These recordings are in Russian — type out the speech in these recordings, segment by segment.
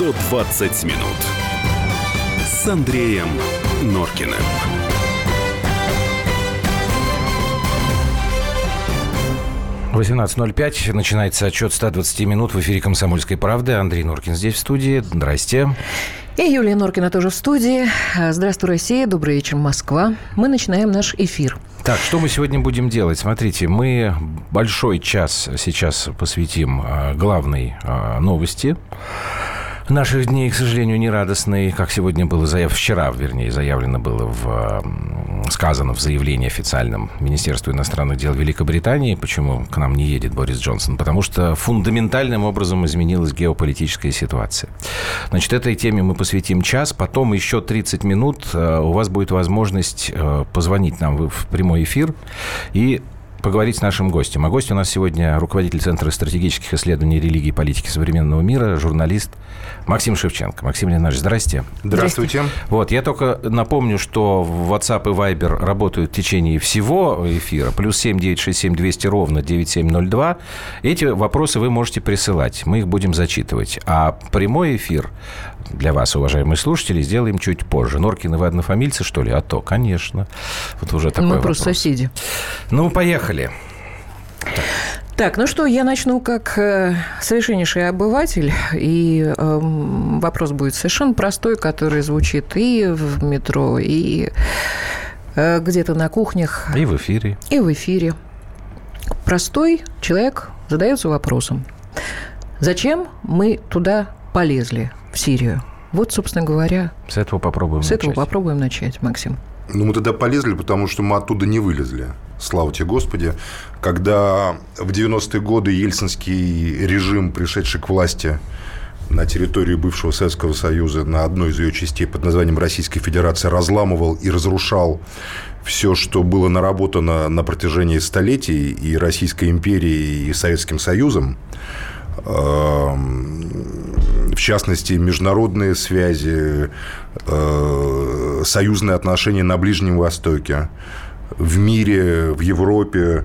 120 минут с Андреем Норкиным. Восемнадцать пять. Начинается отчет 120 минут в эфире «Комсомольской правды». Андрей Норкин здесь в студии. Здрасте. И Юлия Норкина тоже в студии. Здравствуй, Россия. Добрый вечер, Москва. Мы начинаем наш эфир. Так, что мы сегодня будем делать? Смотрите, мы большой час сейчас посвятим а, главной а, новости наших дней, к сожалению, не радостный, как сегодня было заявлено, вчера, вернее, заявлено было в, сказано в заявлении официальном Министерства иностранных дел Великобритании, почему к нам не едет Борис Джонсон, потому что фундаментальным образом изменилась геополитическая ситуация. Значит, этой теме мы посвятим час, потом еще 30 минут. Э, у вас будет возможность э, позвонить нам в прямой эфир и поговорить с нашим гостем. А гость у нас сегодня руководитель Центра стратегических исследований религии и политики современного мира, журналист Максим Шевченко. Максим Леонидович, здрасте. Здравствуйте. Вот, я только напомню, что WhatsApp и Viber работают в течение всего эфира. Плюс 7 967 200 ровно 9702. Эти вопросы вы можете присылать. Мы их будем зачитывать. А прямой эфир для вас, уважаемые слушатели, сделаем чуть позже. Норкины вы однофамильцы, что ли? А то, конечно. Вот уже такой Мы вопрос. просто соседи. Ну, поехали. Так, ну что, я начну как э, совершеннейший обыватель, и э, вопрос будет совершенно простой, который звучит и в метро, и э, где-то на кухнях. И в эфире. И в эфире. Простой человек задается вопросом, зачем мы туда полезли, в Сирию? Вот, собственно говоря, С этого попробуем с начать. этого попробуем начать, Максим. Ну, мы тогда полезли, потому что мы оттуда не вылезли. Слава тебе, Господи. Когда в 90-е годы ельцинский режим, пришедший к власти на территории бывшего Советского Союза, на одной из ее частей под названием Российской Федерации, разламывал и разрушал все, что было наработано на протяжении столетий и Российской империей, и Советским Союзом, в частности, международные связи, э, союзные отношения на Ближнем Востоке, в мире, в Европе,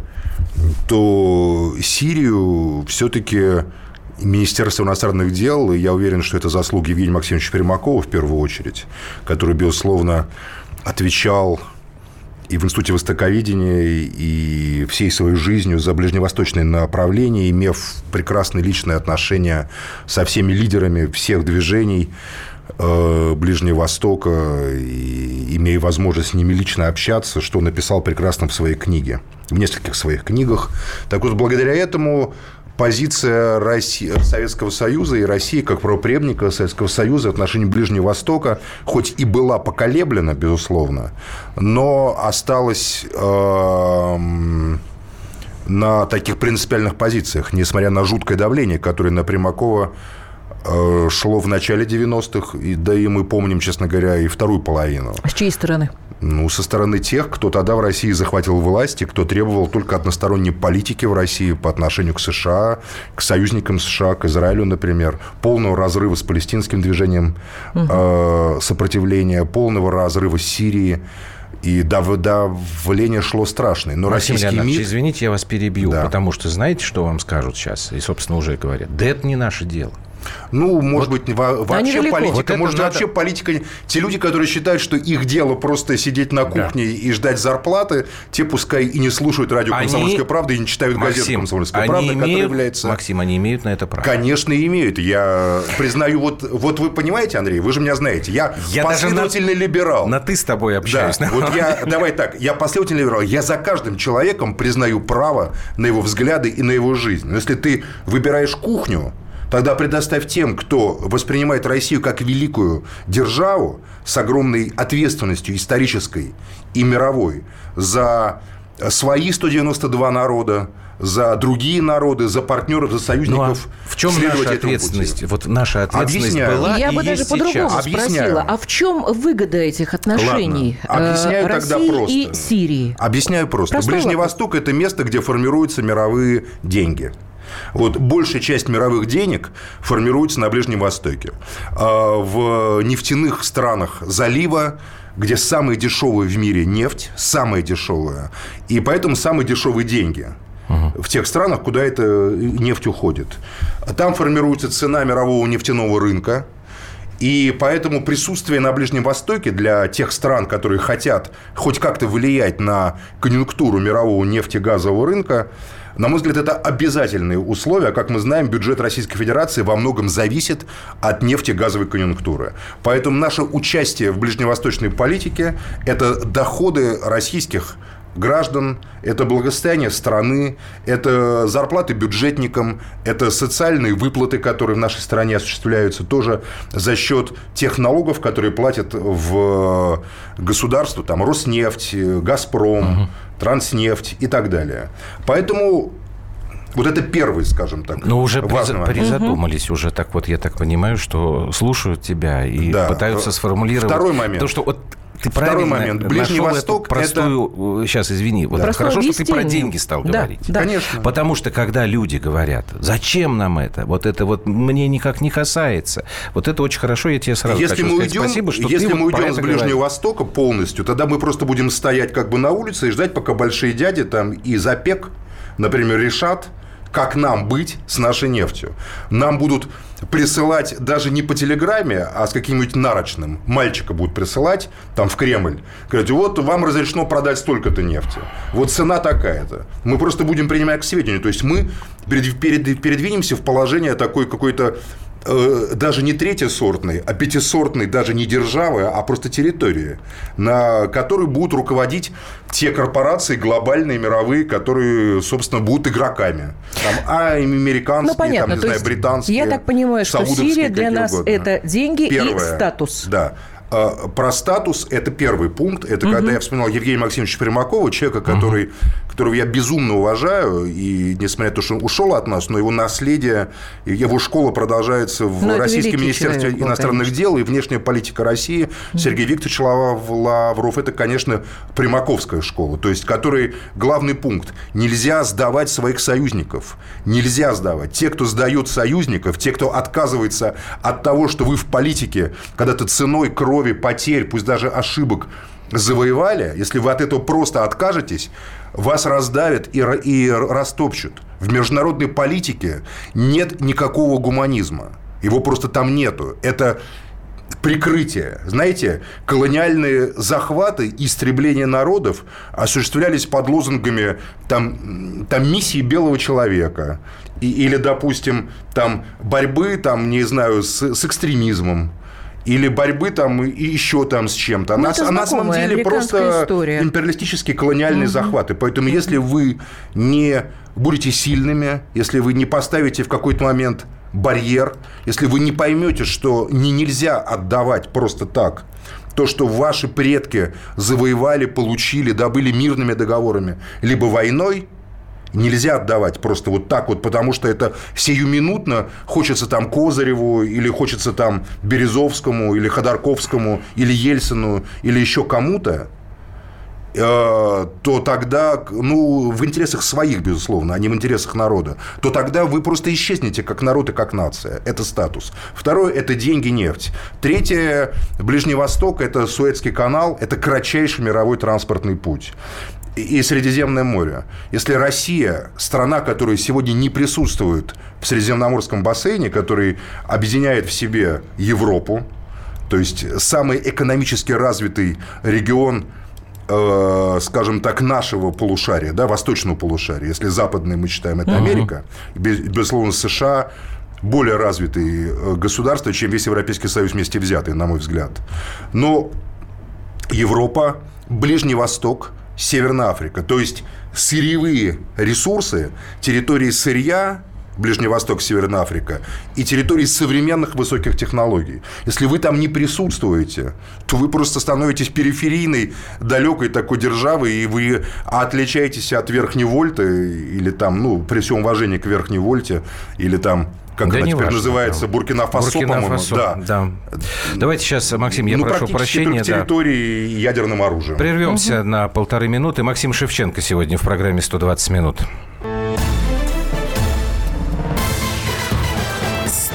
то Сирию все-таки Министерство иностранных дел, и я уверен, что это заслуги Евгения Максимовича Пермакова в первую очередь, который, безусловно, отвечал и в Институте Востоковедения, и всей своей жизнью за ближневосточное направление, имев прекрасные личные отношения со всеми лидерами всех движений э, Ближнего Востока, и имея возможность с ними лично общаться, что написал прекрасно в своей книге, в нескольких своих книгах. Так вот, благодаря этому позиция России, Советского Союза и России как правопреемника Советского Союза в отношении Ближнего Востока хоть и была поколеблена, безусловно, но осталась эм, на таких принципиальных позициях, несмотря на жуткое давление, которое на Примакова э, шло в начале 90-х, и, да и мы помним, честно говоря, и вторую половину. С чьей стороны? Ну, со стороны тех, кто тогда в России захватил власть и кто требовал только односторонней политики в России по отношению к США, к союзникам США, к Израилю, например, полного разрыва с палестинским движением э, сопротивления, полного разрыва с Сирией. И дав- давление шло страшное. Но Максим российский Леонидович, мир... извините, я вас перебью, Да. потому что знаете, что вам скажут сейчас? И, собственно, уже говорят. Да это не наше дело. Ну, может быть, во- вообще политика, Вот это может, надо- вообще политика... Те люди, которые считают, что их дело просто сидеть на кухне и ждать зарплаты, те пускай и не слушают радио Они- «Комсомольская правда» и не читают газету Максим, «Комсомольская они правда», которая имеют, является... Максим, они имеют на это право. Конечно, имеют. Я признаю, вот, вот вы понимаете, Андрей, вы же меня знаете, я, Я даже последовательный либерал. На ты с тобой Да, общаюсь. вот я, давай так, я последовательный либерал, я за каждым человеком признаю право на его взгляды и на его жизнь. Но если ты выбираешь кухню, тогда предоставь тем, кто воспринимает Россию как великую державу с огромной ответственностью исторической и мировой за свои 192 народа, за другие народы, за партнеров, за Ну, а союзников. в чем наша этому пути. ответственность? Вот наша ответственность Объясняю. была Я и бы есть даже по-другому спросила, а в чем выгода этих отношений Ладно, объясняю э, тогда России просто. и Сирии? Объясняю просто. Простой Ближний вопрос. Восток – это место, где формируются мировые деньги. Вот большая часть мировых денег формируется на Ближнем Востоке. А В нефтяных странах залива где самая дешевая в мире нефть, самая дешевая, и поэтому самые дешевые деньги в тех странах, куда эта нефть уходит. Там формируется цена мирового нефтяного рынка, И поэтому присутствие на Ближнем Востоке для тех стран, которые хотят хоть как-то влиять на конъюнктуру мирового нефтегазового рынка, на мой взгляд, это обязательные условия. Как мы знаем, бюджет Российской Федерации во многом зависит от нефтегазовой конъюнктуры. Поэтому наше участие в ближневосточной политике – это доходы российских граждан, это благосостояние страны, это зарплаты бюджетникам, это социальные выплаты, которые в нашей стране осуществляются тоже за счет тех налогов, которые платят в государство, там Роснефть, Газпром, угу. Транснефть и так далее. Поэтому вот это первый, скажем так. Ну, уже важный призадумались, угу. уже так вот, я так понимаю, что слушают тебя и да. пытаются сформулировать. Второй момент. То, что вот ты Второй момент. Ближний Восток простую... это... Сейчас, извини. Вот хорошо, что ты про деньги стал да, говорить. Да. Конечно. Потому что, когда люди говорят, зачем нам это? Вот это вот мне никак не касается. Вот это очень хорошо, я тебе сразу если хочу мы сказать уйдем, спасибо, что Если мы вот уйдем с Ближнего говоришь. Востока полностью, тогда мы просто будем стоять как бы на улице и ждать, пока большие дяди там и запек, например, решат, как нам быть с нашей нефтью. Нам будут присылать даже не по телеграмме, а с каким-нибудь нарочным. Мальчика будут присылать там в Кремль. Говорят, вот вам разрешено продать столько-то нефти. Вот цена такая-то. Мы просто будем принимать к сведению. То есть мы перед, перед, передвинемся в положение такой какой-то Э, даже не третьесортной, а пятисортной, даже не державы, а просто территории, на которой будут руководить те корпорации глобальные, мировые, которые, собственно, будут игроками. Там, а американские, ну, понятно, там, не знаю, британские. Я так понимаю, что Сирия для нас угодно. это деньги Первое, и статус. Да. А, про статус – это первый пункт. Это угу. когда я вспоминал Евгения Максимовича Примакова, человека, который, угу. которого я безумно уважаю, и несмотря на то, что он ушел от нас, но его наследие, его школа продолжается в но Российском Министерстве был, иностранных конечно. дел и внешняя политика России. Угу. Сергей Викторович Лавров – это, конечно, Примаковская школа, то есть который главный пункт – нельзя сдавать своих союзников, нельзя сдавать. Те, кто сдает союзников, те, кто отказывается от того, что вы в политике когда-то ценой крови крови, потерь, пусть даже ошибок завоевали, если вы от этого просто откажетесь, вас раздавят и, и растопчут. В международной политике нет никакого гуманизма. Его просто там нету. Это прикрытие. Знаете, колониальные захваты, истребление народов осуществлялись под лозунгами там, там миссии белого человека. И, или, допустим, там борьбы, там, не знаю, с, с экстремизмом или борьбы там и еще там с чем-то. Ну, а на самом деле просто история. империалистические колониальные угу. захваты. Поэтому если вы не будете сильными, если вы не поставите в какой-то момент барьер, если вы не поймете, что не нельзя отдавать просто так то, что ваши предки завоевали, получили, добыли мирными договорами, либо войной, нельзя отдавать просто вот так вот, потому что это сиюминутно хочется там Козыреву, или хочется там Березовскому, или Ходорковскому, или Ельцину, или еще кому-то, э, то тогда, ну, в интересах своих, безусловно, а не в интересах народа, то тогда вы просто исчезнете как народ и как нация. Это статус. Второе – это деньги, нефть. Третье – Ближний Восток – это Суэцкий канал, это кратчайший мировой транспортный путь и Средиземное море. Если Россия, страна, которая сегодня не присутствует в Средиземноморском бассейне, который объединяет в себе Европу, то есть самый экономически развитый регион э, скажем так, нашего полушария, да, восточного полушария. Если западный мы считаем это Америка, безусловно, США более развитые э, государства, чем весь Европейский Союз вместе взятый, на мой взгляд. Но Европа, Ближний Восток – Северная Африка. То есть сырьевые ресурсы, территории сырья, Ближний Восток, Северная Африка, и территории современных высоких технологий. Если вы там не присутствуете, то вы просто становитесь периферийной, далекой такой державой, и вы отличаетесь от Верхней Вольты, или там, ну, при всем уважении к Верхней Вольте, или там как да она теперь важно, называется, да. Буркина-Фасо, Буркина по-моему. Да. да. Давайте сейчас, Максим, я ну, прошу прощения. Только территории да. ядерным оружием. Прервемся угу. на полторы минуты. Максим Шевченко сегодня в программе «120 минут».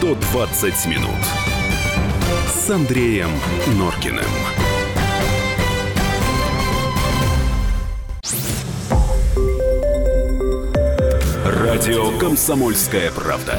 120 минут с Андреем Норкиным. Радио «Комсомольская правда».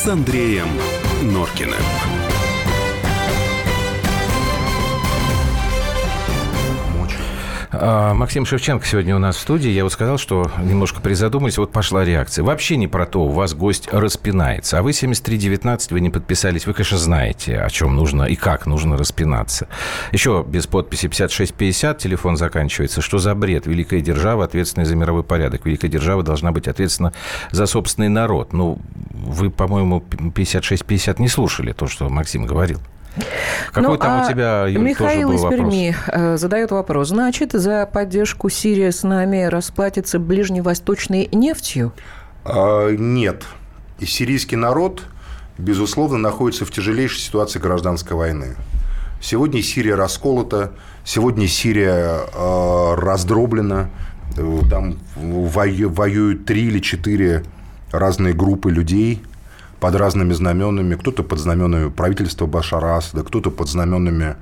с Андреем Норкиным. Максим Шевченко сегодня у нас в студии. Я вот сказал, что немножко призадумались, вот пошла реакция. Вообще не про то, у вас гость распинается. А вы 7319, вы не подписались. Вы, конечно, знаете, о чем нужно и как нужно распинаться. Еще без подписи 5650, телефон заканчивается. Что за бред? Великая держава ответственная за мировой порядок. Великая держава должна быть ответственна за собственный народ. Ну, вы, по-моему, 5650 не слушали то, что Максим говорил. Какой ну, там а у тебя, Юль, Михаил из Перми э, задает вопрос. Значит, за поддержку Сирии с нами расплатится ближневосточной нефтью? А, нет. И сирийский народ, безусловно, находится в тяжелейшей ситуации гражданской войны. Сегодня Сирия расколота, сегодня Сирия э, раздроблена, там воюют три или четыре разные группы людей – под разными знаменами. Кто-то под знаменами правительства Башара Асада, кто-то под знаменами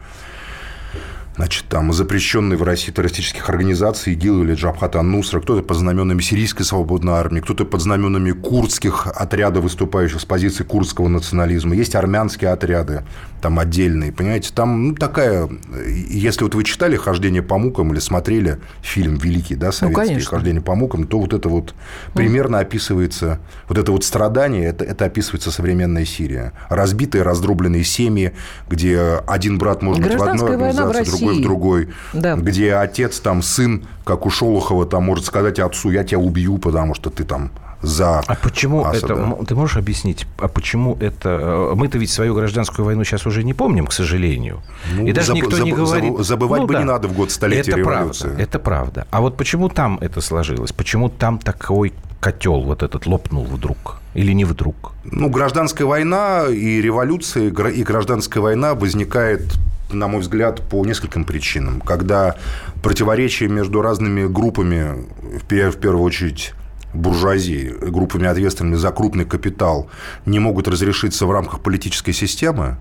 значит, там, запрещенной в России террористических организаций ИГИЛ или Джабхата Нусра, кто-то под знаменами Сирийской свободной армии, кто-то под знаменами курдских отрядов, выступающих с позиции курдского национализма. Есть армянские отряды, там отдельные, понимаете, там ну, такая, если вот вы читали «Хождение по мукам» или смотрели фильм великий, да, советский ну, «Хождение по мукам», то вот это вот примерно описывается, вот это вот страдание, это, это описывается современная Сирия. Разбитые, раздробленные семьи, где один брат может быть в одной организации, другой в другой, да. где отец, там, сын, как у Шолохова, там, может сказать отцу, я тебя убью, потому что ты там за А почему Асада. это... Ты можешь объяснить, а почему это... Э, мы-то ведь свою гражданскую войну сейчас уже не помним, к сожалению. Ну, И даже заб, никто заб, не говорит... Забывать ну, бы да. не надо в год столетия это революции. Правда, это правда. А вот почему там это сложилось? Почему там такой котел вот этот лопнул вдруг? Или не вдруг? Ну, гражданская война и революция, и гражданская война возникает на мой взгляд, по нескольким причинам. Когда противоречия между разными группами, в первую очередь буржуазии, группами, ответственными за крупный капитал, не могут разрешиться в рамках политической системы,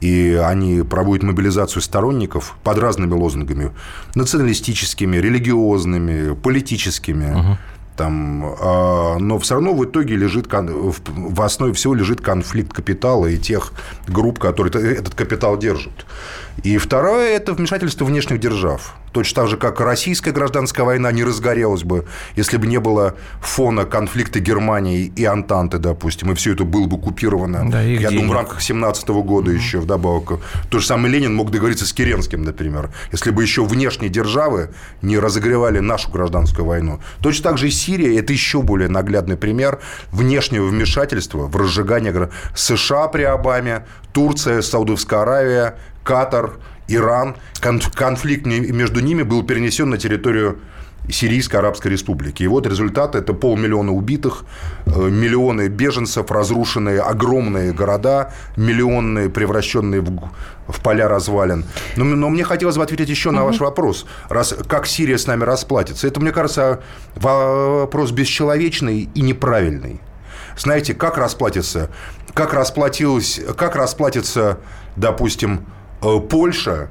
и они проводят мобилизацию сторонников под разными лозунгами, националистическими, религиозными, политическими. Угу. Там, э, но все равно в итоге лежит, в основе всего лежит конфликт капитала и тех групп, которые этот капитал держат. И второе – это вмешательство внешних держав. Точно так же, как российская гражданская война не разгорелась бы, если бы не было фона конфликта Германии и Антанты, допустим, и все это было бы купировано. Да, Я денег. думаю, в рамках 17 года угу. еще вдобавок. То же самое Ленин мог договориться с Керенским, например, если бы еще внешние державы не разогревали нашу гражданскую войну. Точно так же и Сирия – это еще более наглядный пример внешнего вмешательства в разжигание США при Обаме, Турция, Саудовская Аравия, Катар, Иран. Конфликт между ними был перенесен на территорию Сирийской Арабской Республики. И вот результат – это полмиллиона убитых, э, миллионы беженцев, разрушенные огромные города, миллионные, превращенные в, в поля развалин. Но, но мне хотелось бы ответить еще на ваш вопрос. Раз, как Сирия с нами расплатится? Это, мне кажется, вопрос бесчеловечный и неправильный. Знаете, как расплатиться? Как расплатилась, как расплатится, допустим, Польша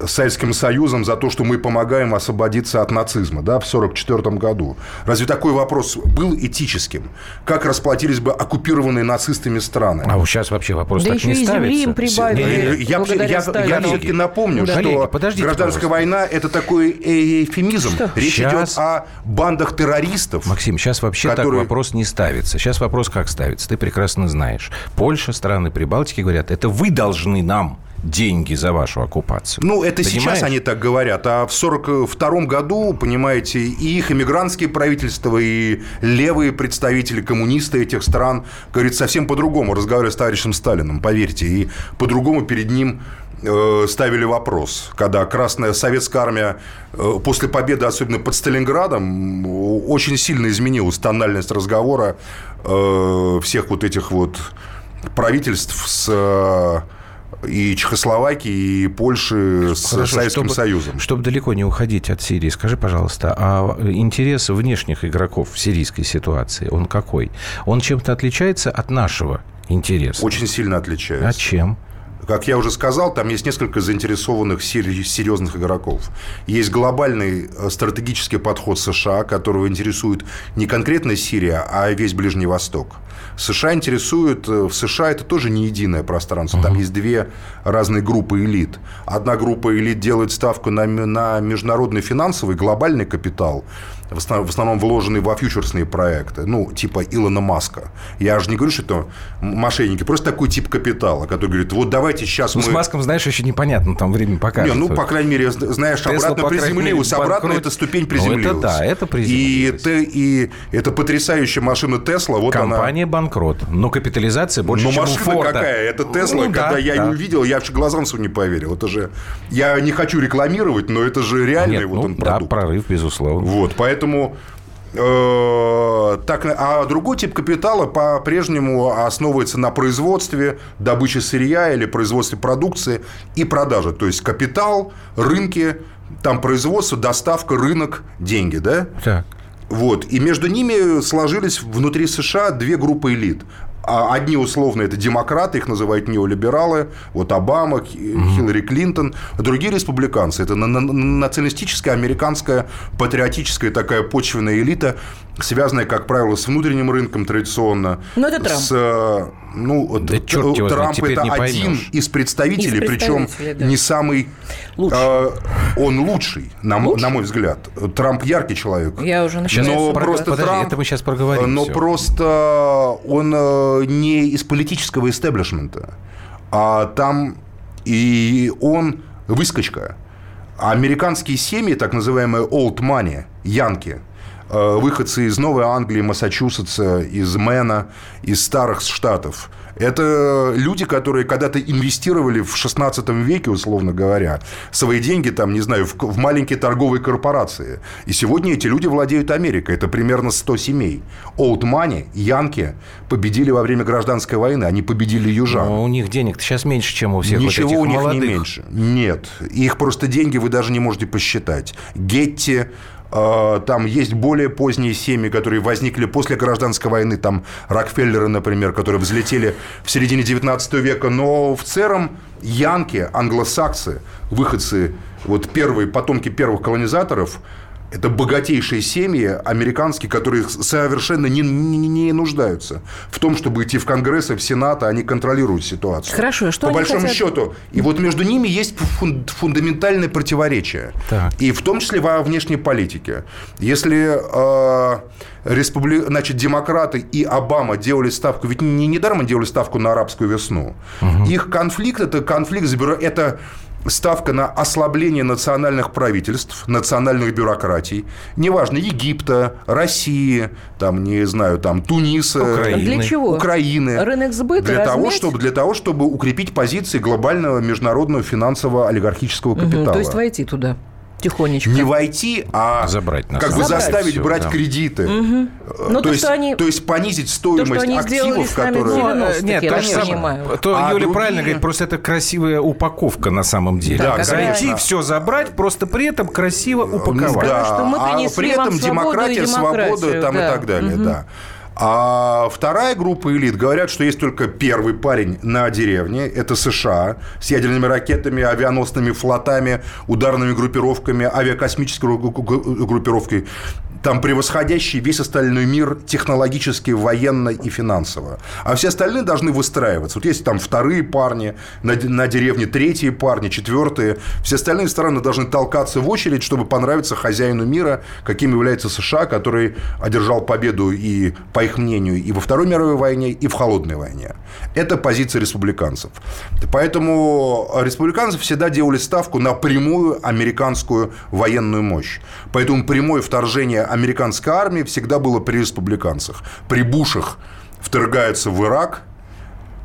с Советским Союзом за то, что мы помогаем освободиться от нацизма да, в 1944 году. Разве такой вопрос был этическим? Как расплатились бы оккупированные нацистами страны? А вот сейчас вообще вопрос да так еще не и ставится. им прибавили. Я, я, я, я все-таки напомню, да. что Подождите, гражданская пожалуйста. война – это такой эфемизм. Что? Речь сейчас... идет о бандах террористов. Максим, сейчас вообще которые... так вопрос не ставится. Сейчас вопрос как ставится? Ты прекрасно знаешь. Польша, страны Прибалтики говорят, это вы должны нам деньги за вашу оккупацию. Ну, это Понимаешь? сейчас они так говорят. А в 1942 году, понимаете, и их иммигрантские правительства, и левые представители, коммунисты этих стран, говорит, совсем по-другому разговаривали с товарищем Сталиным, поверьте. И по-другому перед ним э, ставили вопрос, когда Красная Советская Армия э, после победы, особенно под Сталинградом, очень сильно изменилась тональность разговора э, всех вот этих вот правительств с и Чехословакии, и Польши с Хорошо, Советским чтобы, Союзом. Чтобы далеко не уходить от Сирии, скажи, пожалуйста, а интерес внешних игроков в сирийской ситуации, он какой? Он чем-то отличается от нашего интереса? Очень сильно отличается. А чем? Как я уже сказал, там есть несколько заинтересованных серьезных игроков. Есть глобальный э, стратегический подход США, которого интересует не конкретно Сирия, а весь Ближний Восток. США интересует, э, в США это тоже не единое пространство, там есть две разные группы элит. Одна группа элит делает ставку на, на международный финансовый глобальный капитал, в основном, в основном вложенные во фьючерсные проекты, ну, типа Илона Маска. Я же не говорю, что это мошенники, просто такой тип капитала, который говорит, вот давайте сейчас ну, мы... с Маском, знаешь, еще непонятно, там время покажет. Не, ну, по крайней мере, знаешь, Тесла, обратно приземлилась, обратно банкрот... эта ступень приземлилась. Ну, это да, это приземлилось. И, и это потрясающая машина Тесла, вот Компания она... банкрот, но капитализация больше, но чем машина у Форда. какая? Это Тесла, ну, когда да, я да. ее увидел, я вообще глазам своим не поверил. Это же... Я не хочу рекламировать, но это же реальный Нет, вот ну, он да, продукт. прорыв, безусловно. Вот, поэтому... э, Так, а другой тип капитала по-прежнему основывается на производстве, добыче сырья или производстве продукции и продаже. То есть капитал, рынки, там производство, доставка, рынок, деньги, да? Так. Вот. И между ними сложились внутри США две группы элит. А Одни условно это демократы, их называют неолибералы, вот Обама, Хиллари Клинтон, а другие республиканцы. Это на- на- националистическая, американская, патриотическая такая почвенная элита, связанная, как правило, с внутренним рынком традиционно. Ну, это Трамп. С, э, ну, Да т- черт его знает, Трамп теперь это не один поймешь. из представителей, Из причем представителей, да. не самый... Лучший. э, он лучший, на, м- на мой взгляд. Трамп яркий человек. Я уже начинаю... Но просто Подожди, Трамп, это мы сейчас проговорим Но всё. просто он э, не из политического истеблишмента, а там и он выскочка. Американские семьи, так называемые old money, янки, э, выходцы из Новой Англии, Массачусетса, из Мэна, из старых штатов. Это люди, которые когда-то инвестировали в 16 веке, условно говоря, свои деньги, там, не знаю, в, в маленькие торговые корпорации. И сегодня эти люди владеют Америкой. Это примерно 100 семей. Old Money, Янки победили во время гражданской войны. Они победили южан. Но у них денег сейчас меньше, чем у всех Ничего вот этих у них молодых. не меньше. Нет. Их просто деньги вы даже не можете посчитать. Гетти, там есть более поздние семьи, которые возникли после гражданской войны, там Рокфеллеры, например, которые взлетели в середине 19 века, но в целом янки, англосаксы, выходцы, вот первые потомки первых колонизаторов, это богатейшие семьи американские, которые совершенно не, не- не нуждаются в том, чтобы идти в Конгресс и в Сенат, а они контролируют ситуацию. Хорошо, а что По они большому хотят? счету. И вот между ними есть фун- фундаментальное противоречие. Так. И в том числе во внешней политике. Если э, республи... значит, демократы и Обама делали ставку, ведь не недаром они делали ставку на арабскую весну. Их конфликт это конфликт это ставка на ослабление национальных правительств, национальных бюрократий, неважно, Египта, России, там, не знаю, там, Туниса, Украины. Для чего? Украины. Рынок сбыта для того, размять? чтобы, для того, чтобы укрепить позиции глобального международного финансового олигархического капитала. То есть войти туда тихонечко. Не войти, а Забрать как бы Забрать заставить всё, брать да. кредиты. Ну, то, то, есть, что они- то есть понизить стоимость То, что они активов, которые... 90-х, Нет, я же самое. понимаю. То А Юля другие- правильно говорит, просто это красивая упаковка на самом деле. Да, Зайти, конечно. все забрать, просто при этом красиво упаковать. Да, что мы а при вам этом свободу демократия, и демократию, свобода там да. и так далее, да. А вторая группа элит говорят, что есть только первый парень на деревне. Это США с ядерными ракетами, авианосными флотами, ударными группировками, авиакосмической гру- гру- группировкой. Там превосходящий весь остальной мир технологически, военно и финансово. А все остальные должны выстраиваться. Вот есть там вторые парни на, на деревне, третьи парни, четвертые. Все остальные страны должны толкаться в очередь, чтобы понравиться хозяину мира, каким является США, который одержал победу и, по их мнению, и во Второй мировой войне, и в Холодной войне. Это позиция республиканцев. Поэтому республиканцы всегда делали ставку на прямую американскую военную мощь. Поэтому прямое вторжение американской армии всегда было при республиканцах. При Бушах вторгаются в Ирак,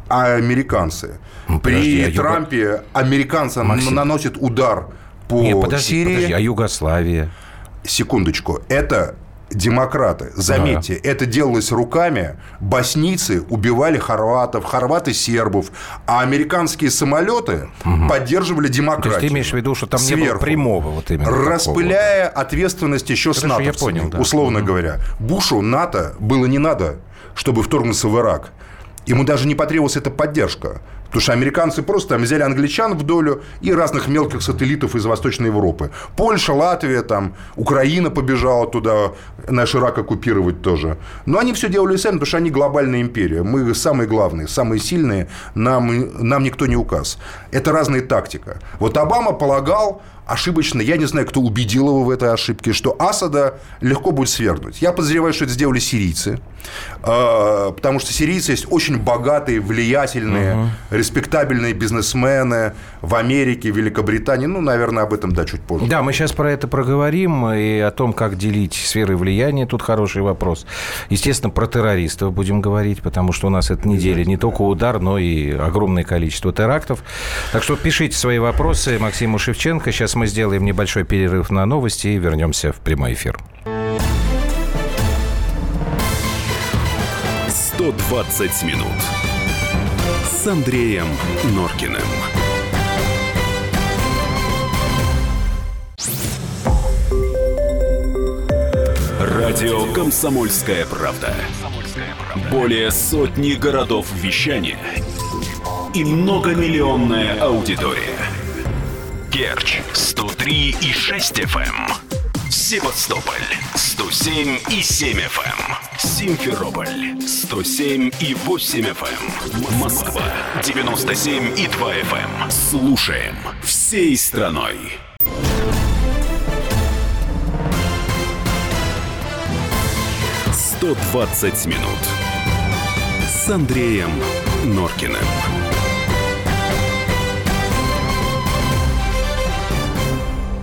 а американцы. Ну, подожди, При а Юго- Трампе американцы Максим. наносят удар по Не, подожди, Сирии. подожди, а Югославия? Секундочку. Это демократы. Заметьте, да. это делалось руками. Боснийцы убивали хорватов, хорваты сербов, а американские самолеты угу. поддерживали демократию. То есть ты имеешь в виду, что там сверху, не было прямого вот именно Распыляя такого. ответственность еще Хорошо, с НАТО, понял, да. условно угу. говоря. Бушу НАТО было не надо, чтобы вторгнуться в Ирак. Ему даже не потребовалась эта поддержка. Потому что американцы просто там взяли англичан в долю и разных мелких сателлитов из Восточной Европы. Польша, Латвия, там, Украина побежала туда, наш Ирак оккупировать тоже. Но они все делали сами, потому что они глобальная империя. Мы самые главные, самые сильные, нам, нам никто не указ. Это разная тактика. Вот Обама полагал, ошибочно, я не знаю, кто убедил его в этой ошибке, что Асада легко будет свергнуть. Я подозреваю, что это сделали сирийцы, а, потому что сирийцы есть очень богатые, влиятельные, угу. Респектабельные бизнесмены в Америке, Великобритании. Ну, наверное, об этом, да, чуть позже. Да, мы сейчас про это проговорим и о том, как делить сферы влияния. Тут хороший вопрос. Естественно, про террористов будем говорить, потому что у нас эта неделя не только удар, но и огромное количество терактов. Так что пишите свои вопросы Максиму Шевченко. Сейчас мы сделаем небольшой перерыв на новости и вернемся в прямой эфир. 120 минут Андреем Норкиным. Радио «Комсомольская правда». Более сотни городов вещания и многомиллионная аудитория – Керчь 103 и 6 FM. Эм. Севастополь 107 и 7 FM. Эм. Симферополь 107 и 8 FM. Эм. Москва 97 и 2 FM. Слушаем всей страной. «120 минут» с Андреем Норкиным.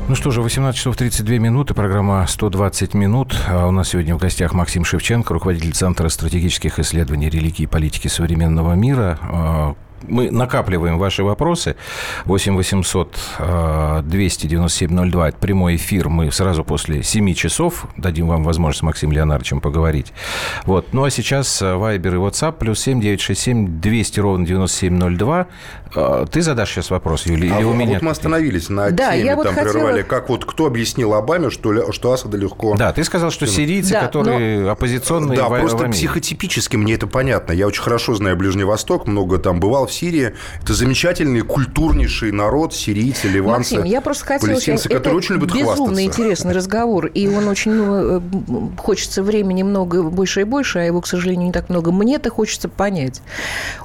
Ну что же, 18 часов 32 минуты, программа «120 минут». А у нас сегодня в гостях Максим Шевченко, руководитель Центра стратегических исследований религии и политики современного мира. А, мы накапливаем ваши вопросы. 8 800 297 02. Это прямой эфир. Мы сразу после 7 часов дадим вам возможность с Максимом Леонардовичем поговорить. Вот. Ну, а сейчас Вайбер и WhatsApp плюс 7 967 200 ровно 9702. А, ты задашь сейчас вопрос, Юлия, а или у меня? вот мы остановились на да, теме, я вот там хотела... прервали, как вот кто объяснил Обаме, что, что Асада легко... Да, ты сказал, что сирийцы, да, которые но... оппозиционные Да, в, просто в психотипически мне это понятно. Я очень хорошо знаю Ближний Восток, много там бывал в Сирии. Это замечательный, культурнейший народ, сирийцы, ливанцы, Максим, я просто хотела... Палестинцы, это очень любят безумно хвастаться. интересный разговор, и он очень... Ну, э, хочется времени много, больше и больше, а его, к сожалению, не так много. Мне-то хочется понять.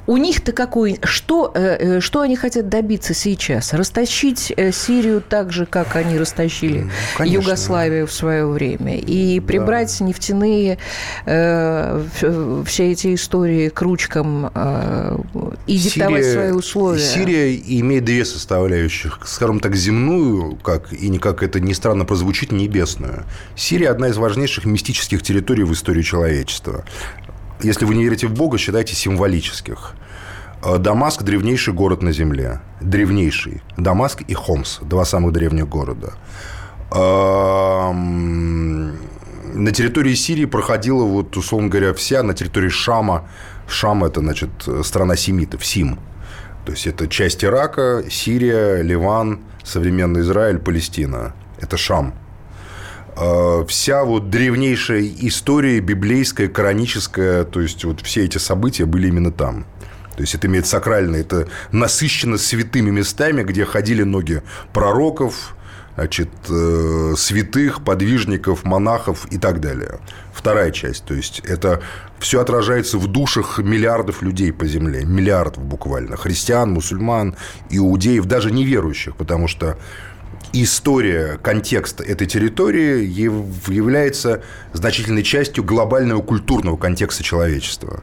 У них-то какой... Что э, э, что они хотят добиться сейчас? Растащить Сирию так же, как они растащили ну, Югославию в свое время, и прибрать да. нефтяные э, все эти истории к ручкам э, и Сирия, свои условия. Сирия имеет две составляющих, скажем так, земную, как и как это ни странно прозвучит, небесную. Сирия одна из важнейших мистических территорий в истории человечества. Если вы не верите в Бога, считайте символических. Э, Дамаск – древнейший город на Земле. Древнейший. Дамаск и Хомс – два самых древних города. Эм, на территории Сирии проходила, вот, условно говоря, вся, на территории Шама. Шам – это, значит, страна семитов, Сим. То есть, это часть Ирака, Сирия, Ливан, современный Израиль, Палестина. Это Шам. Э, вся вот древнейшая история библейская, кораническая, то есть, вот все эти события были именно там. То есть это имеет сакральное, это насыщено святыми местами, где ходили ноги пророков, значит, э, святых, подвижников, монахов и так далее. Вторая часть, то есть это все отражается в душах миллиардов людей по земле, миллиардов буквально, христиан, мусульман, иудеев, даже неверующих, потому что история, контекст этой территории является значительной частью глобального культурного контекста человечества.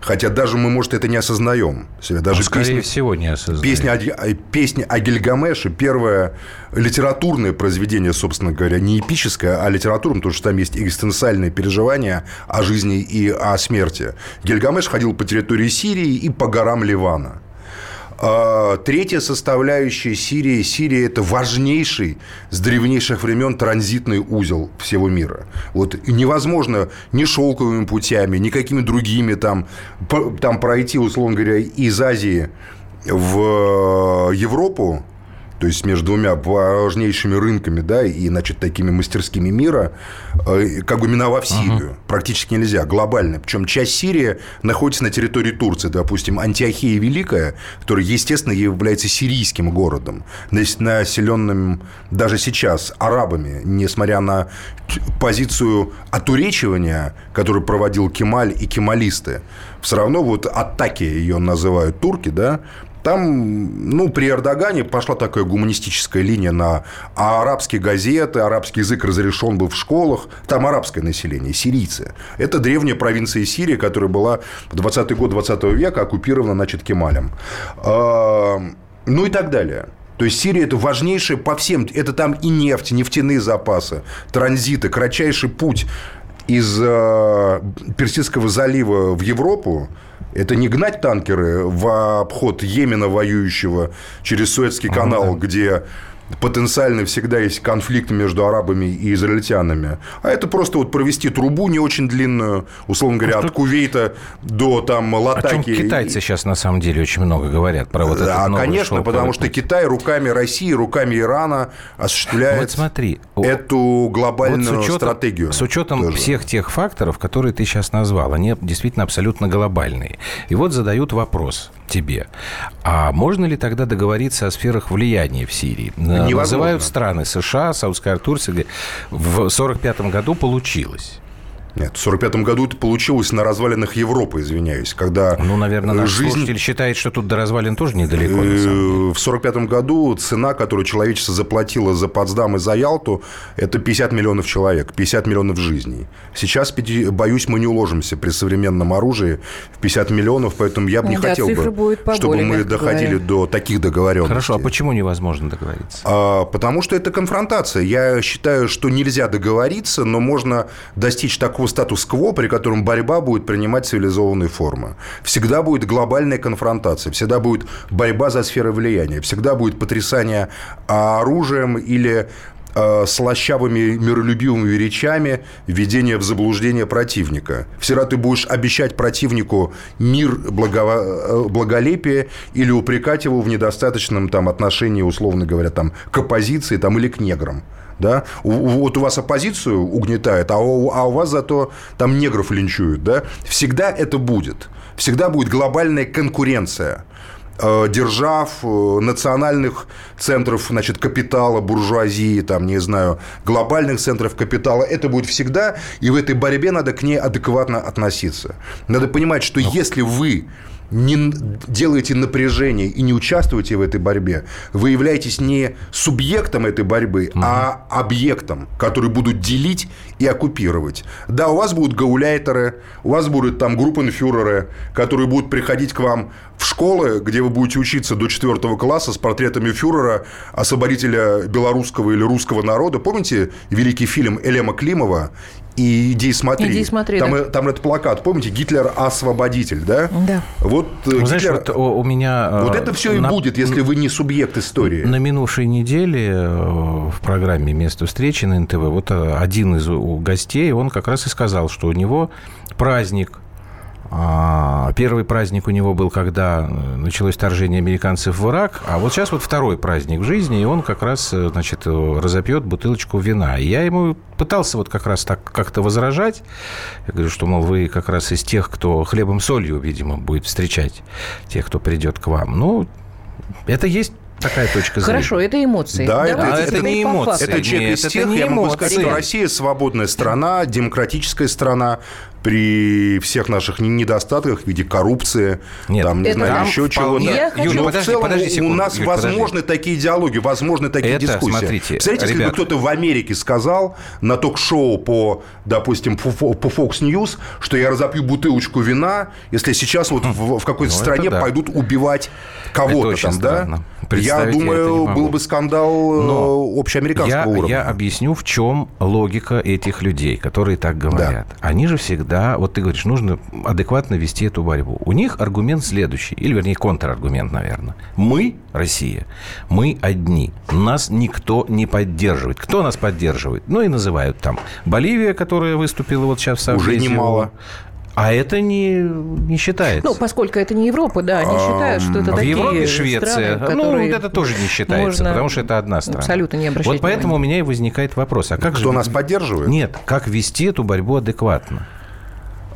Хотя даже мы, может, это не осознаем. Даже ну, скорее песня, всего, не осознаем. Песня, песня о Гильгамеше, первое литературное произведение, собственно говоря, не эпическое, а литературное, потому что там есть экзистенциальные переживания о жизни и о смерти. Гильгамеш ходил по территории Сирии и по горам Ливана. А, третья составляющая Сирии. Сирия – это важнейший с древнейших времен транзитный узел всего мира. Вот невозможно ни шелковыми путями, ни какими другими там, там пройти, условно говоря, из Азии в Европу, то есть между двумя важнейшими рынками, да, и, значит, такими мастерскими мира, э, как бы миновав Сирию. Uh-huh. Практически нельзя, глобально. Причем часть Сирии находится на территории Турции. Допустим, Антиохия Великая, которая, естественно, является сирийским городом, населенным даже сейчас арабами, несмотря на позицию отуречивания, которую проводил Кемаль и кемалисты. Все равно вот атаки ее называют турки, да, там, ну, при Эрдогане пошла такая гуманистическая линия на арабские газеты, арабский язык разрешен был в школах. Там арабское население, сирийцы. Это древняя провинция Сирии, которая была в 20-й год 20 века оккупирована, значит, Кемалем. А, ну и так далее. То есть Сирия это важнейшее по всем, это там и нефть, нефтяные запасы, транзиты, кратчайший путь из э, Персидского залива в Европу, это не гнать танкеры в обход Йемена воюющего через Суэцкий канал, ага. где потенциально всегда есть конфликт между арабами и израильтянами. А это просто вот провести трубу не очень длинную, условно говоря, от Кувейта до там Латаки. О чем китайцы сейчас на самом деле очень много говорят про вот это. Да, конечно, потому что Китай руками России, руками Ирана осуществляет вот смотри, эту глобальную вот с учетом, стратегию. С учетом тоже. всех тех факторов, которые ты сейчас назвал, они действительно абсолютно глобальные. И вот задают вопрос тебе. А можно ли тогда договориться о сферах влияния в Сирии? Невозможно. Называют страны США, Саудская Турция. В 1945 году получилось. Нет, в 1945 году это получилось на развалинах Европы, извиняюсь, когда Ну, наверное, наш жизнь... слушатель считает, что тут до развалин тоже недалеко. Э, в 1945 году цена, которую человечество заплатило за Потсдам и за Ялту, это 50 миллионов человек, 50 миллионов жизней. Сейчас, боюсь, мы не уложимся при современном оружии в 50 миллионов, поэтому я бы не да, хотел бы, поболее, чтобы мы доходили говоря. до таких договоренностей. Хорошо, а почему невозможно договориться? А, потому что это конфронтация. Я считаю, что нельзя договориться, но можно достичь такого статус-кво, при котором борьба будет принимать цивилизованные формы. Всегда будет глобальная конфронтация, всегда будет борьба за сферы влияния, всегда будет потрясание оружием или э, слащавыми миролюбивыми речами введение в заблуждение противника. Всегда ты будешь обещать противнику мир, благо, э, благолепие или упрекать его в недостаточном там, отношении, условно говоря, там, к оппозиции там, или к неграм да, вот у вас оппозицию угнетает, а у, а у вас зато там негров линчуют, да, всегда это будет, всегда будет глобальная конкуренция э, держав, э, национальных центров, значит, капитала, буржуазии, там, не знаю, глобальных центров капитала. Это будет всегда, и в этой борьбе надо к ней адекватно относиться. Надо понимать, что Но... если вы не делаете напряжение и не участвуете в этой борьбе, вы являетесь не субъектом этой борьбы, угу. а объектом, который будут делить и оккупировать. Да, у вас будут гауляйтеры, у вас будут там группенфюреры, которые будут приходить к вам в школы, где вы будете учиться до четвертого класса с портретами фюрера, освободителя белорусского или русского народа. Помните великий фильм Элема Климова и «Иди смотри». «Иди смотри», там, да. там этот плакат, помните, Гитлер освободитель, да? Да. Вот э, Гитлер... Знаешь, вот у меня... Вот это все на... и будет, если вы не субъект истории. На минувшей неделе э, в программе «Место встречи» на НТВ вот э, один из гостей, он как раз и сказал, что у него праздник а, Первый праздник у него был, когда началось вторжение американцев в Ирак, а вот сейчас вот второй праздник в жизни, и он как раз, значит, разопьет бутылочку вина. И я ему пытался вот как раз так как-то возражать. Я говорю, что, мол, вы как раз из тех, кто хлебом солью, видимо, будет встречать тех, кто придет к вам. Ну, это есть Такая точка зрения. Хорошо, это эмоции. Да, это, это, это не эмоции. Это человек Нет, из тех, я могу сказать, что Россия свободная страна, демократическая страна, при всех наших недостатках в виде коррупции, Нет, там, не знаю, еще чего-то. Но подожди, в целом подожди секунду, у нас Юрий, возможны подожди. такие диалоги, возможны такие это, дискуссии. Смотрите, Представляете, если бы кто-то в Америке сказал на ток-шоу по, допустим, по Fox News, что я разопью бутылочку вина, если сейчас вот в, в какой-то ну, стране да. пойдут убивать кого-то там, да? Я думаю, был бы скандал э, Но общеамериканского я, уровня. Я объясню, в чем логика этих людей, которые так говорят. Да. Они же всегда, вот ты говоришь, нужно адекватно вести эту борьбу. У них аргумент следующий, или вернее контраргумент, наверное. Мы, Россия, мы одни. Нас никто не поддерживает. Кто нас поддерживает? Ну и называют там Боливия, которая выступила вот сейчас в Совете. Уже немало. А это не, не считается. Ну, поскольку это не Европа, да, они считают, что это а такие В Европе Швеция, страны, ну, вот это тоже не считается, потому что это одна страна. Абсолютно не обращать Вот поэтому внимания. у меня и возникает вопрос. А как Кто же... нас поддерживает? Нет, как вести эту борьбу адекватно?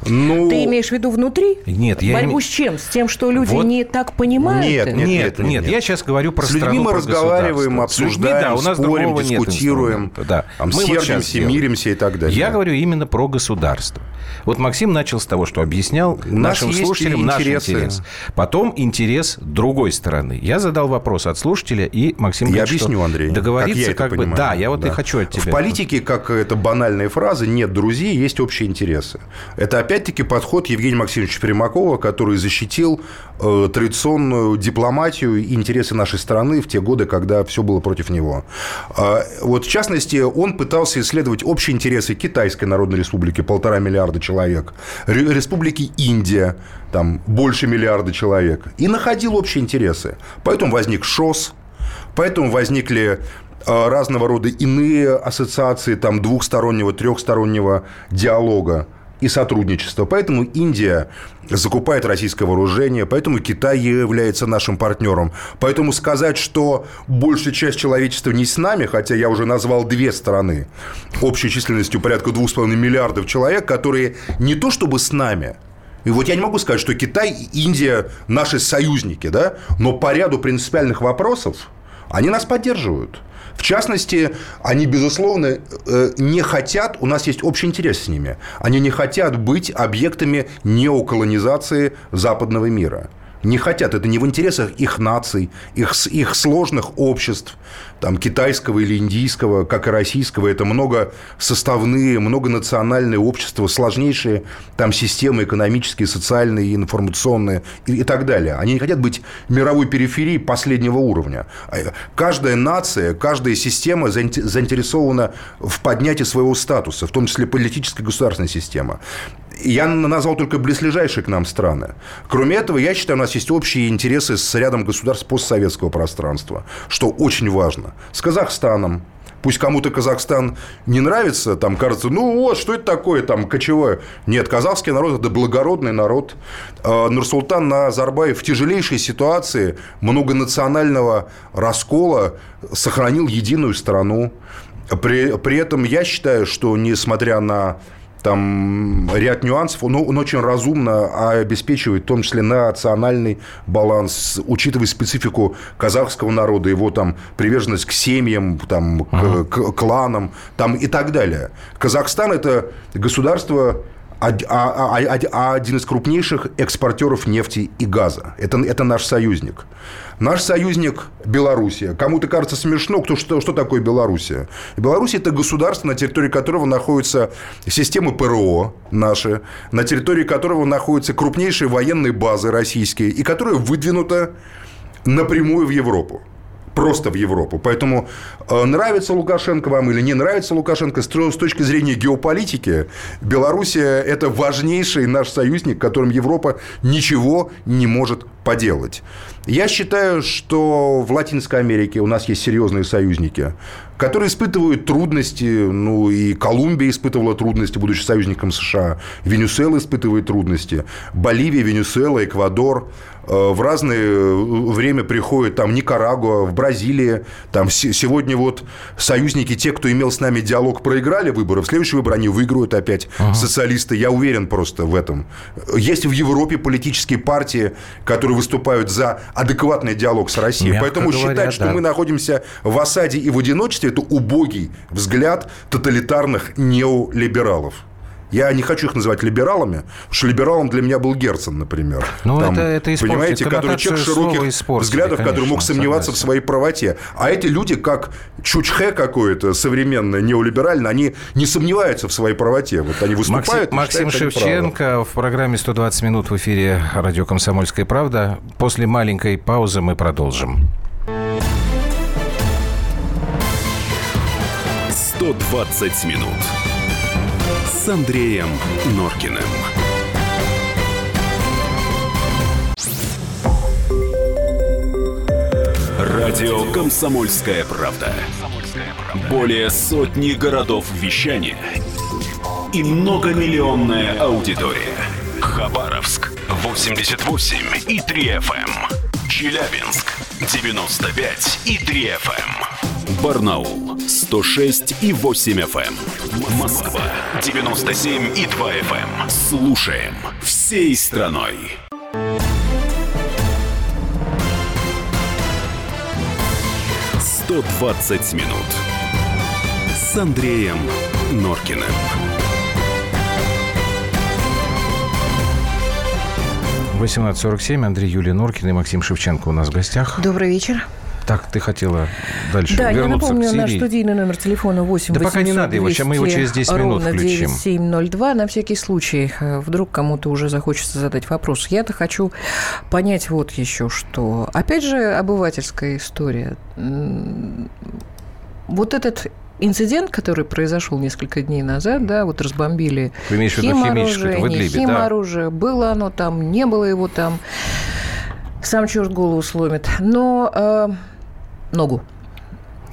Ну... Ты имеешь в виду внутри? Нет, я Борьбу с чем? С тем, что люди вот... не так понимают? Нет, нет, нет, нет, нет, нет. Я сейчас говорю про с страну, людьми мы разговариваем, обсуждаем, людьми, да, у нас спорим, дискутируем, да. Там, мы сердимся, вот миримся и так далее. Я говорю именно про государство. Вот Максим начал с того, что объяснял нашим слушателям наш интерес. Потом интерес другой стороны. Я задал вопрос от слушателя, и Максим Я говорит, объясню, Андрей, договориться как, как бы... Да, я вот да. и хочу от тебя. В политике, как это банальная фраза, нет друзей, есть общие интересы. Это опять-таки подход Евгения Максимовича Примакова, который защитил традиционную дипломатию и интересы нашей страны в те годы, когда все было против него. Э, вот, в частности, он пытался исследовать общие интересы Китайской Народной Республики, полтора миллиарда человек, Республики Индия, там больше миллиарда человек, и находил общие интересы. Поэтому возник ШОС, поэтому возникли э, разного рода иные ассоциации там двухстороннего, трехстороннего диалога и сотрудничества. Поэтому Индия закупает российское вооружение, поэтому Китай является нашим партнером. Поэтому сказать, что большая часть человечества не с нами, хотя я уже назвал две страны, общей численностью порядка 2,5 миллиардов человек, которые не то чтобы с нами, и вот я не могу сказать, что Китай и Индия наши союзники, да, но по ряду принципиальных вопросов они нас поддерживают. В частности, они, безусловно, э, не хотят, у нас есть общий интерес с ними, они не хотят быть объектами неоколонизации западного мира не хотят. Это не в интересах их наций, их, их сложных обществ, там, китайского или индийского, как и российского. Это многосоставные, многонациональные общества, сложнейшие там системы экономические, социальные, информационные и, и так далее. Они не хотят быть мировой периферией последнего уровня. А, каждая нация, каждая система заинтересована в поднятии своего статуса, в том числе политическая государственная система. Я назвал только близлежащие к нам страны. Кроме этого, я считаю, у нас есть общие интересы с рядом государств постсоветского пространства, что очень важно. С Казахстаном, Пусть кому-то Казахстан не нравится, там кажется, ну вот, что это такое, там, кочевое. Нет, казахский народ – это благородный народ. А, Нурсултан Назарбаев в тяжелейшей ситуации многонационального раскола сохранил единую страну. При, при этом я считаю, что несмотря на там ряд нюансов, но он очень разумно обеспечивает, в том числе национальный баланс, учитывая специфику казахского народа, его там приверженность к семьям, там, ага. к, к кланам там, и так далее. Казахстан – это государство один из крупнейших экспортеров нефти и газа. Это, это наш союзник. Наш союзник – Белоруссия. Кому-то кажется смешно, кто, что, что такое Белоруссия. Белоруссия – это государство, на территории которого находятся системы ПРО наши, на территории которого находятся крупнейшие военные базы российские, и которая выдвинута напрямую в Европу просто в Европу. Поэтому э, нравится Лукашенко вам или не нравится Лукашенко, с точки зрения геополитики, Белоруссия – это важнейший наш союзник, которым Европа ничего не может поделать. Я считаю, что в Латинской Америке у нас есть серьезные союзники, которые испытывают трудности, ну и Колумбия испытывала трудности, будучи союзником США, Венесуэла испытывает трудности, Боливия, Венесуэла, Эквадор – Э, в разное э, время приходят там Никарагуа, в Бразилии. Там сегодня вот союзники, те, кто имел с нами диалог, проиграли выборы. В следующий выбор они выиграют опять ага. социалисты. Я уверен просто в этом. Есть в Европе политические партии, которые выступают за адекватный диалог с Россией. Мягко Поэтому говоря, считать, что да. мы находимся в осаде и в одиночестве, это убогий взгляд тоталитарных неолибералов. Я не хочу их называть либералами, потому что либералом для меня был Герцен, например. Ну, Там, это, это испортили. Понимаете, который человек широких взглядов, конечно, который мог сомневаться согласен. в своей правоте. А эти люди, как чучхе какое-то современное, неолиберальное, они не сомневаются в своей правоте. Вот они выступают Максим, Максим Шевченко в программе «120 минут» в эфире радио «Комсомольская правда». После маленькой паузы мы продолжим. 120 минут с Андреем Норкиным. Радио «Комсомольская правда». Более сотни городов вещания и многомиллионная аудитория. Хабаровск 88 и 3 FM. Эм. Челябинск 95 и 3 FM. Эм. Барнаул 106 и 8 FM. Эм. Москва 97 и 2 FM. Слушаем всей страной. «120 минут» с Андреем Норкиным. 18.47. Андрей Юлия Норкин и Максим Шевченко у нас в гостях. Добрый вечер. Так, ты хотела дальше да, вернуться я напомню, к Сирии. наш студийный номер телефона 8 Да пока не надо его, сейчас мы его через 10 минут включим. 9702, на всякий случай, э, вдруг кому-то уже захочется задать вопрос. Я-то хочу понять вот еще что. Опять же, обывательская история. Вот этот инцидент, который произошел несколько дней назад, да, вот разбомбили имеешь в виду Идлибе, химоружие, да. было оно там, не было его там, сам черт голову сломит. Но э, ногу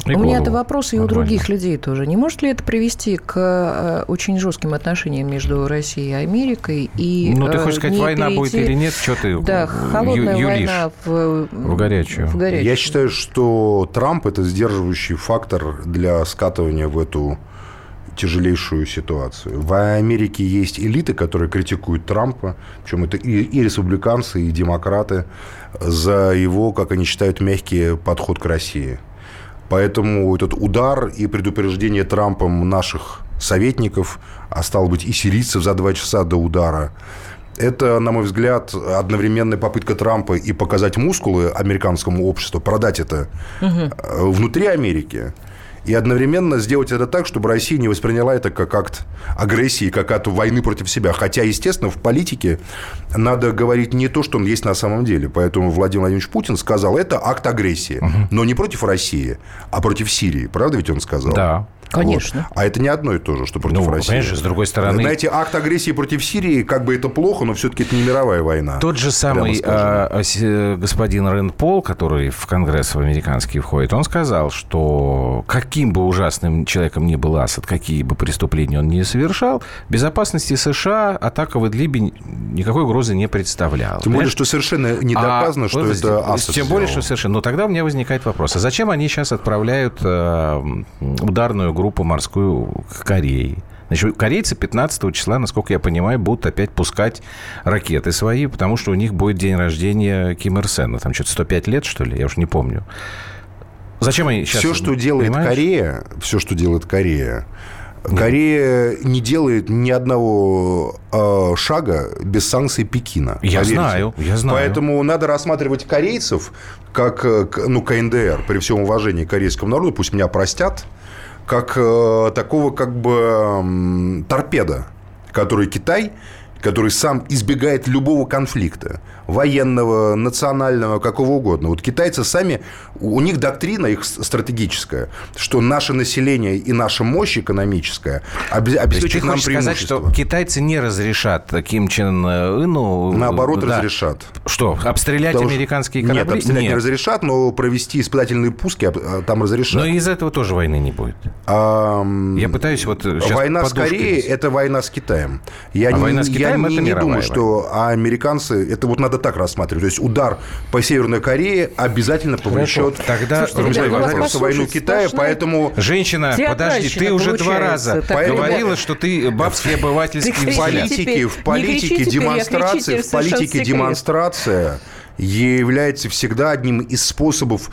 и у меня это вопрос и Нормально. у других людей тоже. Не может ли это привести к э, очень жестким отношениям между Россией и Америкой? И, ну, ты хочешь сказать, война перейти... будет или нет? Что ты Да, холодная ю- война в, в, горячую. в горячую. Я считаю, что Трамп – это сдерживающий фактор для скатывания в эту тяжелейшую ситуацию. В Америке есть элиты, которые критикуют Трампа, причем это и, и республиканцы, и демократы, за его, как они считают, мягкий подход к России – Поэтому этот удар и предупреждение Трампом наших советников, а стало быть и сирийцев за два часа до удара, это, на мой взгляд, одновременная попытка Трампа и показать мускулы американскому обществу, продать это угу. внутри Америки, и одновременно сделать это так, чтобы Россия не восприняла это как акт агрессии, как акт войны против себя. Хотя, естественно, в политике надо говорить не то, что он есть на самом деле. Поэтому Владимир Владимирович Путин сказал, это акт агрессии. Угу. Но не против России, а против Сирии. Правда ведь он сказал? Да. Конечно. Вот. А это не одно и то же, что против ну, России. Конечно, с другой стороны... Знаете, акт агрессии против Сирии, как бы это плохо, но все-таки это не мировая война. Тот же самый а, а, господин Рен Пол, который в Конгресс в американский входит, он сказал, что каким бы ужасным человеком ни был Асад, какие бы преступления он ни совершал, безопасности США атака в Идлибе никакой угрозы не представляла. Тем более, что совершенно не доказано, а, что вот, это Асад Тем более, что совершенно... Но тогда у меня возникает вопрос, а зачем они сейчас отправляют э, ударную группу морскую к Корее. Значит, корейцы 15 числа, насколько я понимаю, будут опять пускать ракеты свои, потому что у них будет день рождения Ким Ир Сена. Там что-то 105 лет, что ли, я уж не помню. Зачем они сейчас... Все, что делает понимаешь? Корея, все, что делает Корея, Корея не делает ни одного э, шага без санкций Пекина. Я поверьте. знаю, я знаю. Поэтому надо рассматривать корейцев как ну, КНДР, при всем уважении к корейскому народу, пусть меня простят, как э, такого как бы э, торпеда, который Китай который сам избегает любого конфликта, военного, национального, какого угодно. Вот китайцы сами, у них доктрина их стратегическая, что наше население и наша мощь экономическая обеспечит нам преимущество. сказать, что китайцы не разрешат Ким Чен Ыну... Наоборот, да. разрешат. Что, обстрелять Потому американские корабли? Нет, обстрелять нет. не разрешат, но провести испытательные пуски а, там разрешат. Но из этого тоже войны не будет. А, Я пытаюсь вот Война с Кореей – это война с Китаем. Я а не, война с Китаем я не, думаю, что а американцы, это вот надо так рассматривать. То есть удар по Северной Корее обязательно повлечет Тогда Слушайте, ребята, войну Китая, поэтому... Женщина, подожди, ты уже два раза поэтому... говорила, что ты бабский обывательский в политике, в политике демонстрация, в политике демонстрация является всегда одним из способов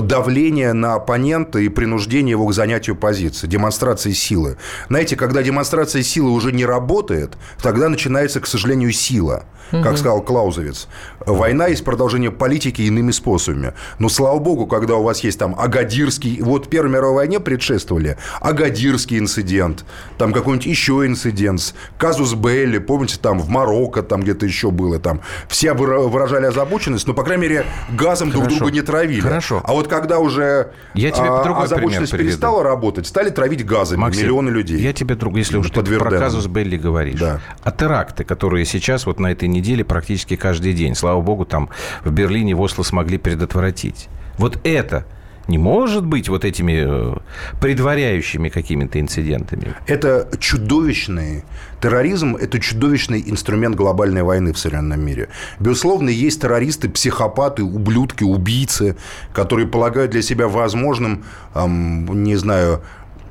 давление на оппонента и принуждение его к занятию позиции, демонстрации силы. Знаете, когда демонстрация силы уже не работает, тогда начинается, к сожалению, сила. Как сказал Клаузовец, война есть продолжение политики иными способами. Но, слава богу, когда у вас есть там Агадирский... Вот Первой мировой войне предшествовали Агадирский инцидент, там какой-нибудь еще инцидент, казус Белли, помните, там в Марокко там где-то еще было, там все выражали озабоченность, но, по крайней мере, газом Хорошо. друг друга не травили. Хорошо. А вот вот когда уже Я тебе а, озабоченность перестала работать, стали травить газами Максим, миллионы людей. Я тебе друг, если уж ты про казус Белли говоришь. Да. А теракты, которые сейчас вот на этой неделе практически каждый день, слава богу, там в Берлине, в Осло смогли предотвратить. Вот это не может быть вот этими э, предваряющими какими-то инцидентами. Это чудовищный терроризм, это чудовищный инструмент глобальной войны в современном мире. Безусловно, есть террористы, психопаты, ублюдки, убийцы, которые полагают для себя возможным, эм, не знаю,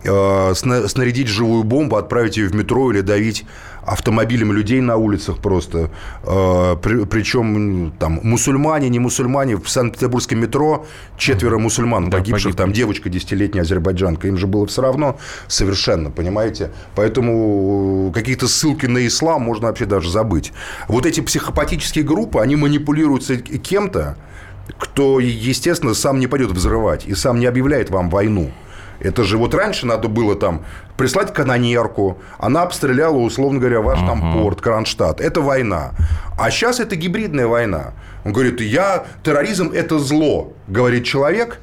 э, сна- снарядить живую бомбу, отправить ее в метро или давить автомобилем людей на улицах просто. Э, при- причем там мусульмане, не мусульмане. В Санкт-Петербургском метро четверо мусульман Да, погибших, погибли. там девочка десятилетняя азербайджанка. Им же было все равно совершенно, понимаете? Поэтому какие-то ссылки на ислам можно вообще даже забыть. Вот эти психопатические группы, они манипулируются кем-то, кто, естественно, сам не пойдет взрывать и сам не объявляет вам войну. Это же вот раньше надо было там прислать канонерку, она обстреляла, условно говоря, ваш там порт, Кронштадт. Это война. А сейчас это гибридная война. Он говорит, я, терроризм – это зло, говорит человек,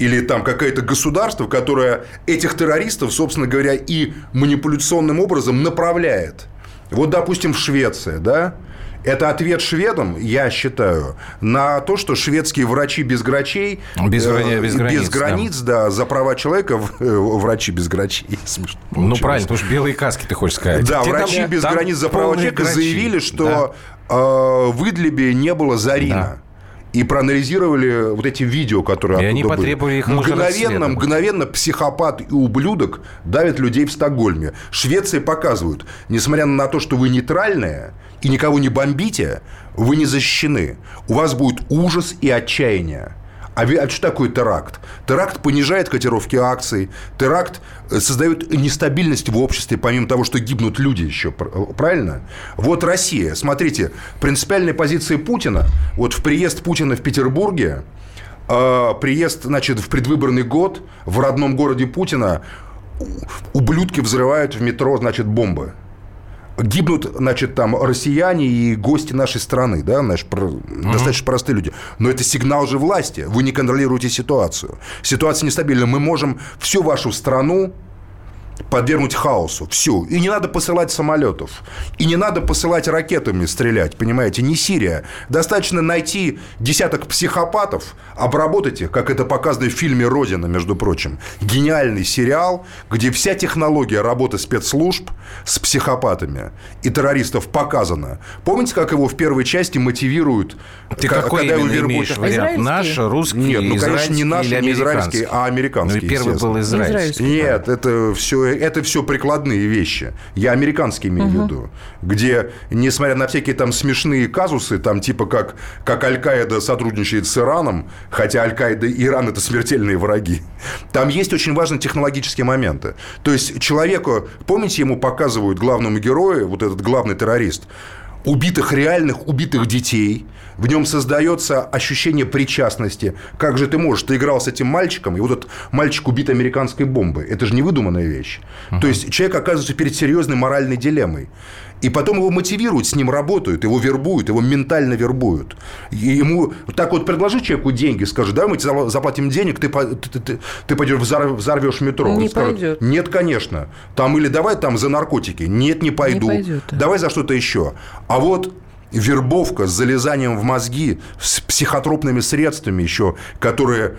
или там какое-то государство, которое этих террористов, собственно говоря, и манипуляционным образом направляет. Вот, допустим, в Швеции, да, это ответ шведам, я считаю, на то, что шведские врачи без грачей... Без э, без границ, без границ, да. за права человека э, врачи без грачей. Смешно Ну, правильно, потому что белые каски, ты хочешь сказать. Да, там- врачи без там границ за права человека грачи. заявили, Да. что э, в Идлибе не было Зарина. И проанализировали вот эти видео, которые И они оттуда были. потребовали их мгновенно, мгновенно психопат и ублюдок давят людей в Стокгольме. Швеции показывают, несмотря на то, что вы нейтральные и никого не бомбите, вы не защищены. У вас будет ужас и отчаяние. А а что такое теракт? Теракт понижает котировки акций. Теракт э, создает нестабильность в обществе, помимо того, что гибнут люди еще. пр- Правильно? Вот Россия. Смотрите, принципиальная позиция Путина. Вот в приезд Путина в Петербурге, э, приезд, значит, в предвыборный год в родном городе Путина ублюдки взрывают в метро, значит, бомбы гибнут, значит, там россияне и гости нашей страны, да, значит, про- достаточно простые люди. Но это сигнал же власти. Вы не контролируете ситуацию. Ситуация нестабильна. Мы можем всю вашу страну подвергнуть хаосу. Всю. И не надо посылать самолетов. И не надо посылать ракетами стрелять, понимаете? Не Сирия. Достаточно найти десяток психопатов, обработать их, как это показано в фильме «Родина», между прочим. Гениальный сериал, где вся технология работы спецслужб с психопатами и террористов показана. Помните, как его в первой части мотивируют? Ты ка- какой когда именно имеешь вариант? Наш, русский, Нет, ну, конечно, не наш, не израильский, а американский, Ну, и первый был израильский. Нет, это все, это все прикладные вещи. Я американские имею в виду. Где, несмотря на всякие там смешные казусы, там типа как, как Аль-Каида сотрудничает с Ираном, хотя Аль-Каида и Иран – это смертельные враги, там есть очень важные технологические моменты. То есть человеку, помните, ему показывают главному герою, вот этот главный террорист, убитых реальных убитых детей. В нем создается ощущение причастности. Как же ты можешь? Ты играл с этим мальчиком, и вот этот мальчик убит американской бомбой. Это же не выдуманная вещь. То есть человек оказывается перед серьезной моральной дилеммой. И потом его мотивируют, с ним работают, его вербуют, его ментально вербуют. И ему так вот предложи человеку деньги, скажи, давай мы тебе заплатим денег, ты, ты, ты- ты пойдешь взор- взорвешь метро. Не Он скажет, пойдет. Нет, конечно. Там или давай там за наркотики. Нет, не пойду. пойдет, да. Давай за что-то еще. А вот вербовка с залезанием в мозги, с психотропными средствами еще, которые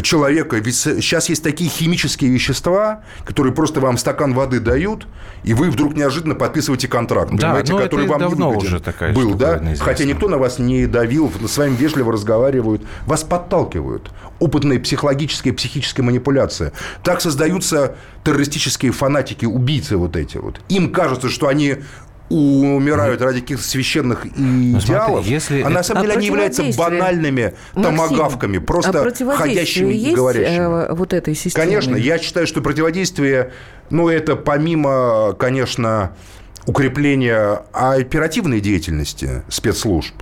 человека, ведь сейчас есть такие химические вещества, которые просто вам стакан воды дают, и вы вдруг неожиданно подписываете контракт, Да, понимаете, ну, который вам не давно выгоден уже такая был, да? штуковина известна. Хотя никто на вас не давил, с вами вежливо разговаривают, вас подталкивают. Опытная психологическая, психическая манипуляция. Так создаются террористические фанатики, убийцы вот эти вот. Им кажется, что они умирают ради каких-то священных идеалов, Ну, если а на это- самом А деле они являются банальными томогавками, а просто противодействие ходящими и есть, говорящими. э, вот этой системе? Конечно, я считаю, что противодействие, ну, это помимо, конечно, укрепления оперативной деятельности спецслужб,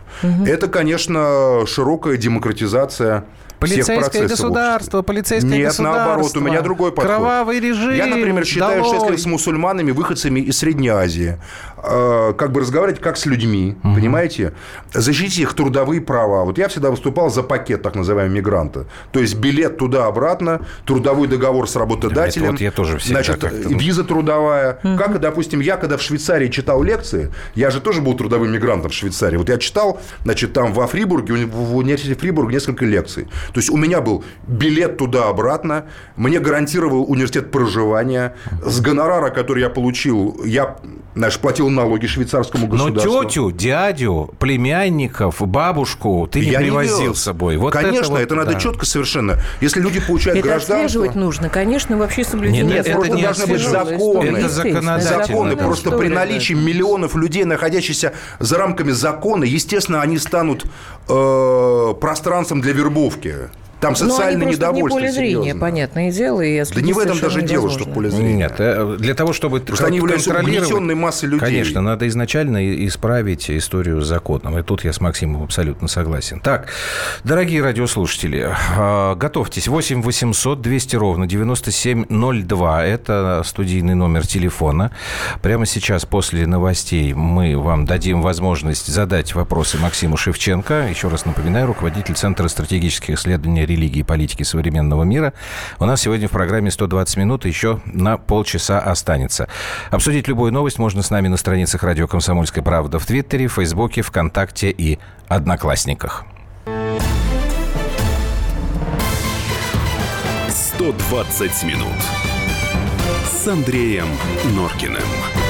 это, конечно, широкая демократизация Полицейское государство, полицейское Нет, государство. наоборот, у меня другой подход. Кровавый режим. Я, например, считаю, долой. что если с мусульманами, выходцами из Средней Азии, э, как бы разговаривать как с людьми, угу. понимаете, защитить их трудовые права. Вот я всегда выступал за пакет так называемого мигранта. То есть билет туда-обратно, трудовой договор с работодателем. Это вот я тоже всегда значит, виза трудовая. Угу. Как, допустим, я когда в Швейцарии читал лекции, я же тоже был трудовым мигрантом в Швейцарии. Вот я читал, значит, там во Фрибурге, в университете Фрибург несколько лекций. То есть у меня был билет туда-обратно, мне гарантировал университет проживания. С гонорара, который я получил, я знаешь, платил налоги швейцарскому государству. Но тетю, дядю, племянников, бабушку ты не я привозил не с собой. Вот Конечно, это, вот, это надо да. четко совершенно. Если люди получают это гражданство... отслеживать нужно, конечно, вообще соблюдение. Нет, нет это не должны быть законы. Это законодательно. Законы. Просто при наличии миллионов людей, находящихся за рамками закона, естественно, они станут э, пространством для вербовки. Yeah. Там социальное Но недовольство. Не поле зрения, серьезно. понятное дело. И да не в этом даже дело, что в поле зрения. Нет, э, для того, чтобы Потому они угнетенной массой людей. Конечно, надо изначально исправить историю с законом. И тут я с Максимом абсолютно согласен. Так, дорогие радиослушатели, а, готовьтесь. 8 800 200 ровно 9702. Это студийный номер телефона. Прямо сейчас, после новостей, мы вам дадим возможность задать вопросы Максиму Шевченко. Еще раз напоминаю, руководитель Центра стратегических исследований религии и политики современного мира. У нас сегодня в программе 120 минут еще на полчаса останется. Обсудить любую новость можно с нами на страницах радио «Комсомольская правда» в Твиттере, Фейсбуке, ВКонтакте и Одноклассниках. 120 минут с Андреем Норкиным.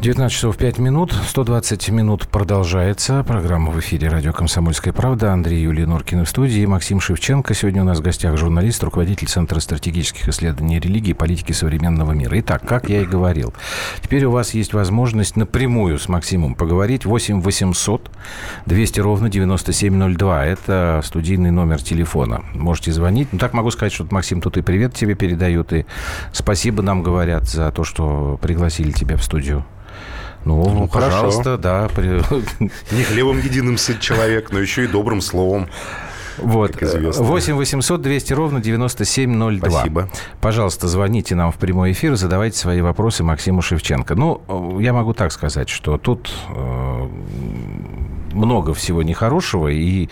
19 часов 5 минут, 120 минут продолжается. Программа в эфире «Радио Комсомольская правда». Андрей Юлия Норкин в студии. Максим Шевченко. Сегодня у нас в гостях журналист, руководитель Центра стратегических исследований религии и политики современного мира. Итак, как я и говорил, теперь у вас есть возможность напрямую с Максимом поговорить. 8 800 200 ровно 9702. Это студийный номер телефона. Можете звонить. Ну, так могу сказать, что Максим тут и привет тебе передают, и спасибо нам говорят за то, что пригласили тебя в студию. Ну, ну пожалуйста, да. Не хлебом единым сыт человек, но еще и добрым словом. Вот. 8 800 200 ровно 9702. Спасибо. Пожалуйста, звоните нам в прямой эфир, задавайте свои вопросы Максиму Шевченко. Ну, я могу так сказать, что тут э, много всего нехорошего, и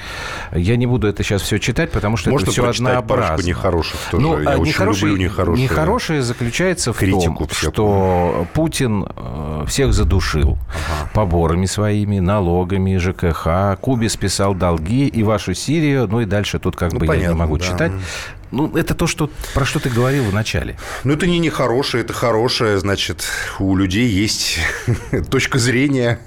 я не буду это сейчас все читать, потому что Можно это все однообразно. нехороших тоже. Ну, я а очень люблю нехорошие. Нехорошее заключается в том, что Путин э, всех задушил ага. поборами своими, налогами, ЖКХ, Кубе списал долги, и вашу Сирию, ну и дальше тут как ну, бы понятно, я не могу да. читать. Ну, это то, что, про что ты говорил в начале. Ну, это не нехорошее, это хорошее. Значит, у людей есть точка зрения,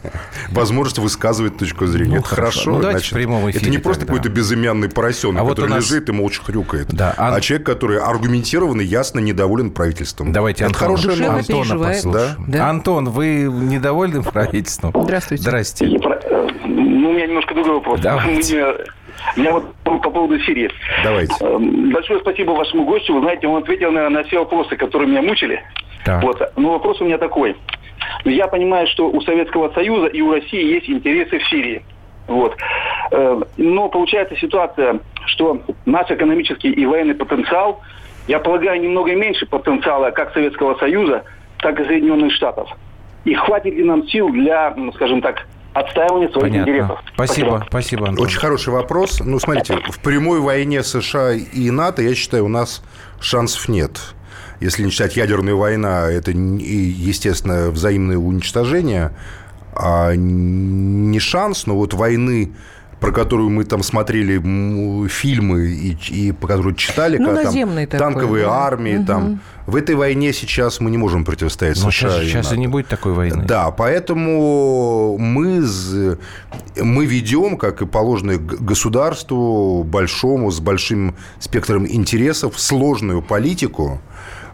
возможность высказывать точку зрения. Ну, это хорошо. хорошо. Ну, значит, в прямом эфире это не просто какой-то безымянный поросенок, а который вот нас... лежит и молча хрюкает, да, а... а человек, который аргументированно, ясно недоволен правительством. Давайте это Антон, хорошее Антона послушаем. Да? Да? Антон, вы недовольны правительством? Здравствуйте. Здрасте. Ну, у меня немножко другой вопрос. Давайте. Меня вот по поводу Сирии. Давайте. Эм, большое спасибо вашему гостю. Вы знаете, он ответил, наверное, на все вопросы, которые меня мучили. Так. Вот. Но вопрос у меня такой. Я понимаю, что у Советского Союза и у России есть интересы в Сирии. Вот. Эм, но получается ситуация, что наш экономический и военный потенциал, я полагаю, немного меньше потенциала как Советского Союза, так и Соединенных Штатов. И хватит ли нам сил для, ну, скажем так, отстаивания своих Понятно. интересов. Спасибо, спасибо, спасибо Антон. Очень хороший вопрос. Ну, смотрите, в прямой войне США и НАТО, я считаю, у нас шансов нет. Если не считать ядерную войну, это, естественно, взаимное уничтожение, а не шанс, но вот войны про которую мы там смотрели фильмы и, и по которой читали, ну, как, там, такой, танковые да. армии, угу. там в этой войне сейчас мы не можем противостоять Но США. Сейчас, и, сейчас и не будет такой войны. Да, поэтому мы, мы ведем, как и положено государству, большому, с большим спектром интересов, сложную политику,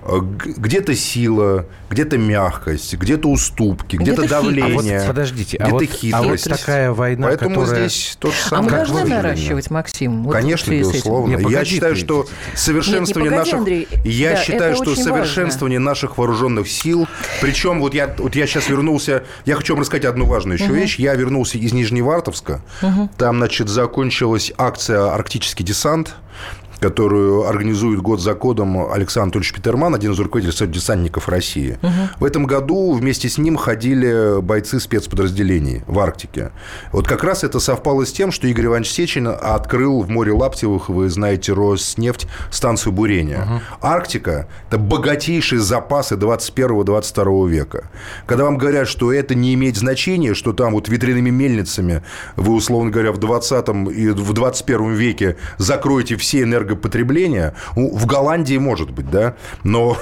где-то сила, где-то мягкость, где-то уступки, где-то, где давление. А вот подождите, где-то а вот, хитрость. А вот такая война, Поэтому которая... здесь то же А самое. мы должны наращивать, Максим? Вот Конечно, безусловно. Нет, я считаю, ты. что совершенствование Нет, не погоди, наших, Андрей. я Да, считаю, что совершенствование наших вооруженных сил. Причем вот я вот я сейчас вернулся, я хочу вам рассказать одну важную еще Угу. вещь. Я вернулся из Нижневартовска. Угу. Там, значит, закончилась акция "Арктический десант" которую организует год за годом Александр Анатольевич Петерман, один из руководителей Союза десантников России. Угу. В этом году вместе с ним ходили бойцы спецподразделений в Арктике. Вот как раз это совпало с тем, что Игорь Иванович Сечин открыл в море Лаптевых, вы знаете, Роснефть, станцию бурения. Угу. Арктика – это богатейшие запасы 21-22 века. Когда вам говорят, что это не имеет значения, что там вот ветряными мельницами вы, условно говоря, в 20 и в 21 веке закроете все энергии энергопотребления в Голландии может быть, да, но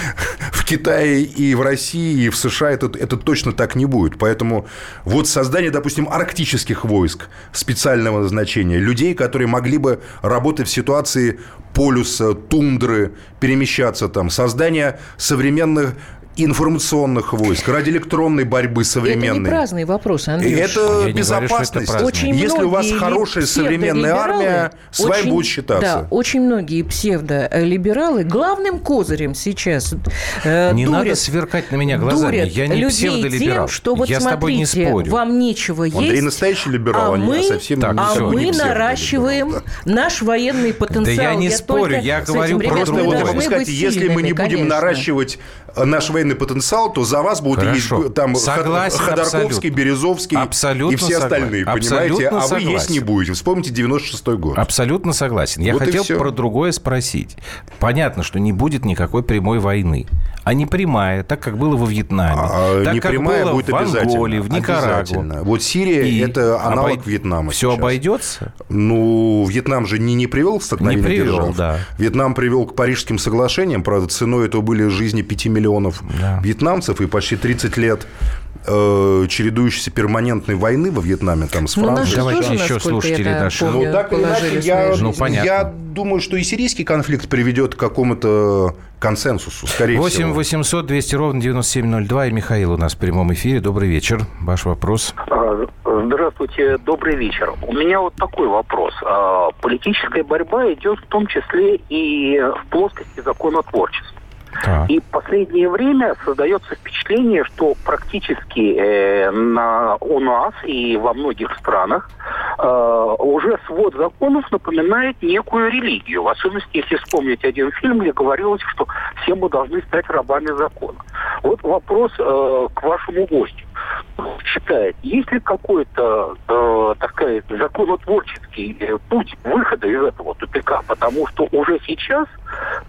в Китае и в России, и в США это, это точно так не будет. Поэтому вот создание, допустим, арктических войск специального назначения, людей, которые могли бы работать в ситуации полюса, тундры, перемещаться там, создание современных информационных войск, радиоэлектронной борьбы современной. Это не праздный вопрос, Андрей. Это Я безопасность. Говорю, это очень Если у вас хорошая современная армия, с вами очень, будет считаться. Да, очень многие псевдолибералы главным козырем сейчас э, Не дурят, надо сверкать на меня глазами. дурят Я не людей псевдолиберал. тем, что вот Я с тобой не смотрите, спорю. вам нечего есть. Андрей настоящий либерал, а а мы, совсем Так, не а мы не наращиваем да. наш военный потенциал. Да я не спорю, только я говорю про ребята, Просто вот я другое. могу сказать, если мы не будем конечно. наращивать э, наш военный потенциал, то за вас будут Хорошо. есть там Согласен Ходорковский, абсолютно. Березовский Абсолютно и все согласен. остальные, понимаете? Абсолютно А вы есть согласен. не будете. Вспомните 96-й год. Абсолютно согласен. Я Вот хотел про другое спросить. Понятно, что не будет никакой прямой войны. А не прямая, так как было во Вьетнаме. А так как непрямая было будет в. Анголе, в Никарагуа. Обязательно. Вот Сирия И это аналог обой- Вьетнама. Все сейчас. обойдется? Ну, Вьетнам же не, не привел к столкновению Не привел, держав. да. Вьетнам привел к Парижским соглашениям. Правда, ценой этого были жизни 5 миллионов Да. вьетнамцев и почти 30 лет э, чередующейся перманентной войны во Вьетнаме там с Ну, Францией. наши Давайте тоже, еще слушатели наши. Ну, так или иначе, я. Ну, понятно. я думаю, что и сирийский конфликт приведет к какому-то консенсусу, скорее 8 всего. 800 200 ровно 9702. И Михаил у нас в прямом эфире. Добрый вечер. Ваш вопрос. А, Здравствуйте, добрый вечер. У меня вот такой вопрос. А, Политическая борьба идет в том числе и в плоскости законотворчества. И в последнее время создается впечатление, что практически э, на, у нас и во многих странах э, уже свод законов напоминает некую религию. В особенности, если вспомнить один фильм, где говорилось, что все мы должны стать рабами закона. Вот вопрос э, к вашему гостю. Считает, есть ли какой-то, э, так сказать, законотворческий э, путь выхода из этого тупика? Потому что уже сейчас,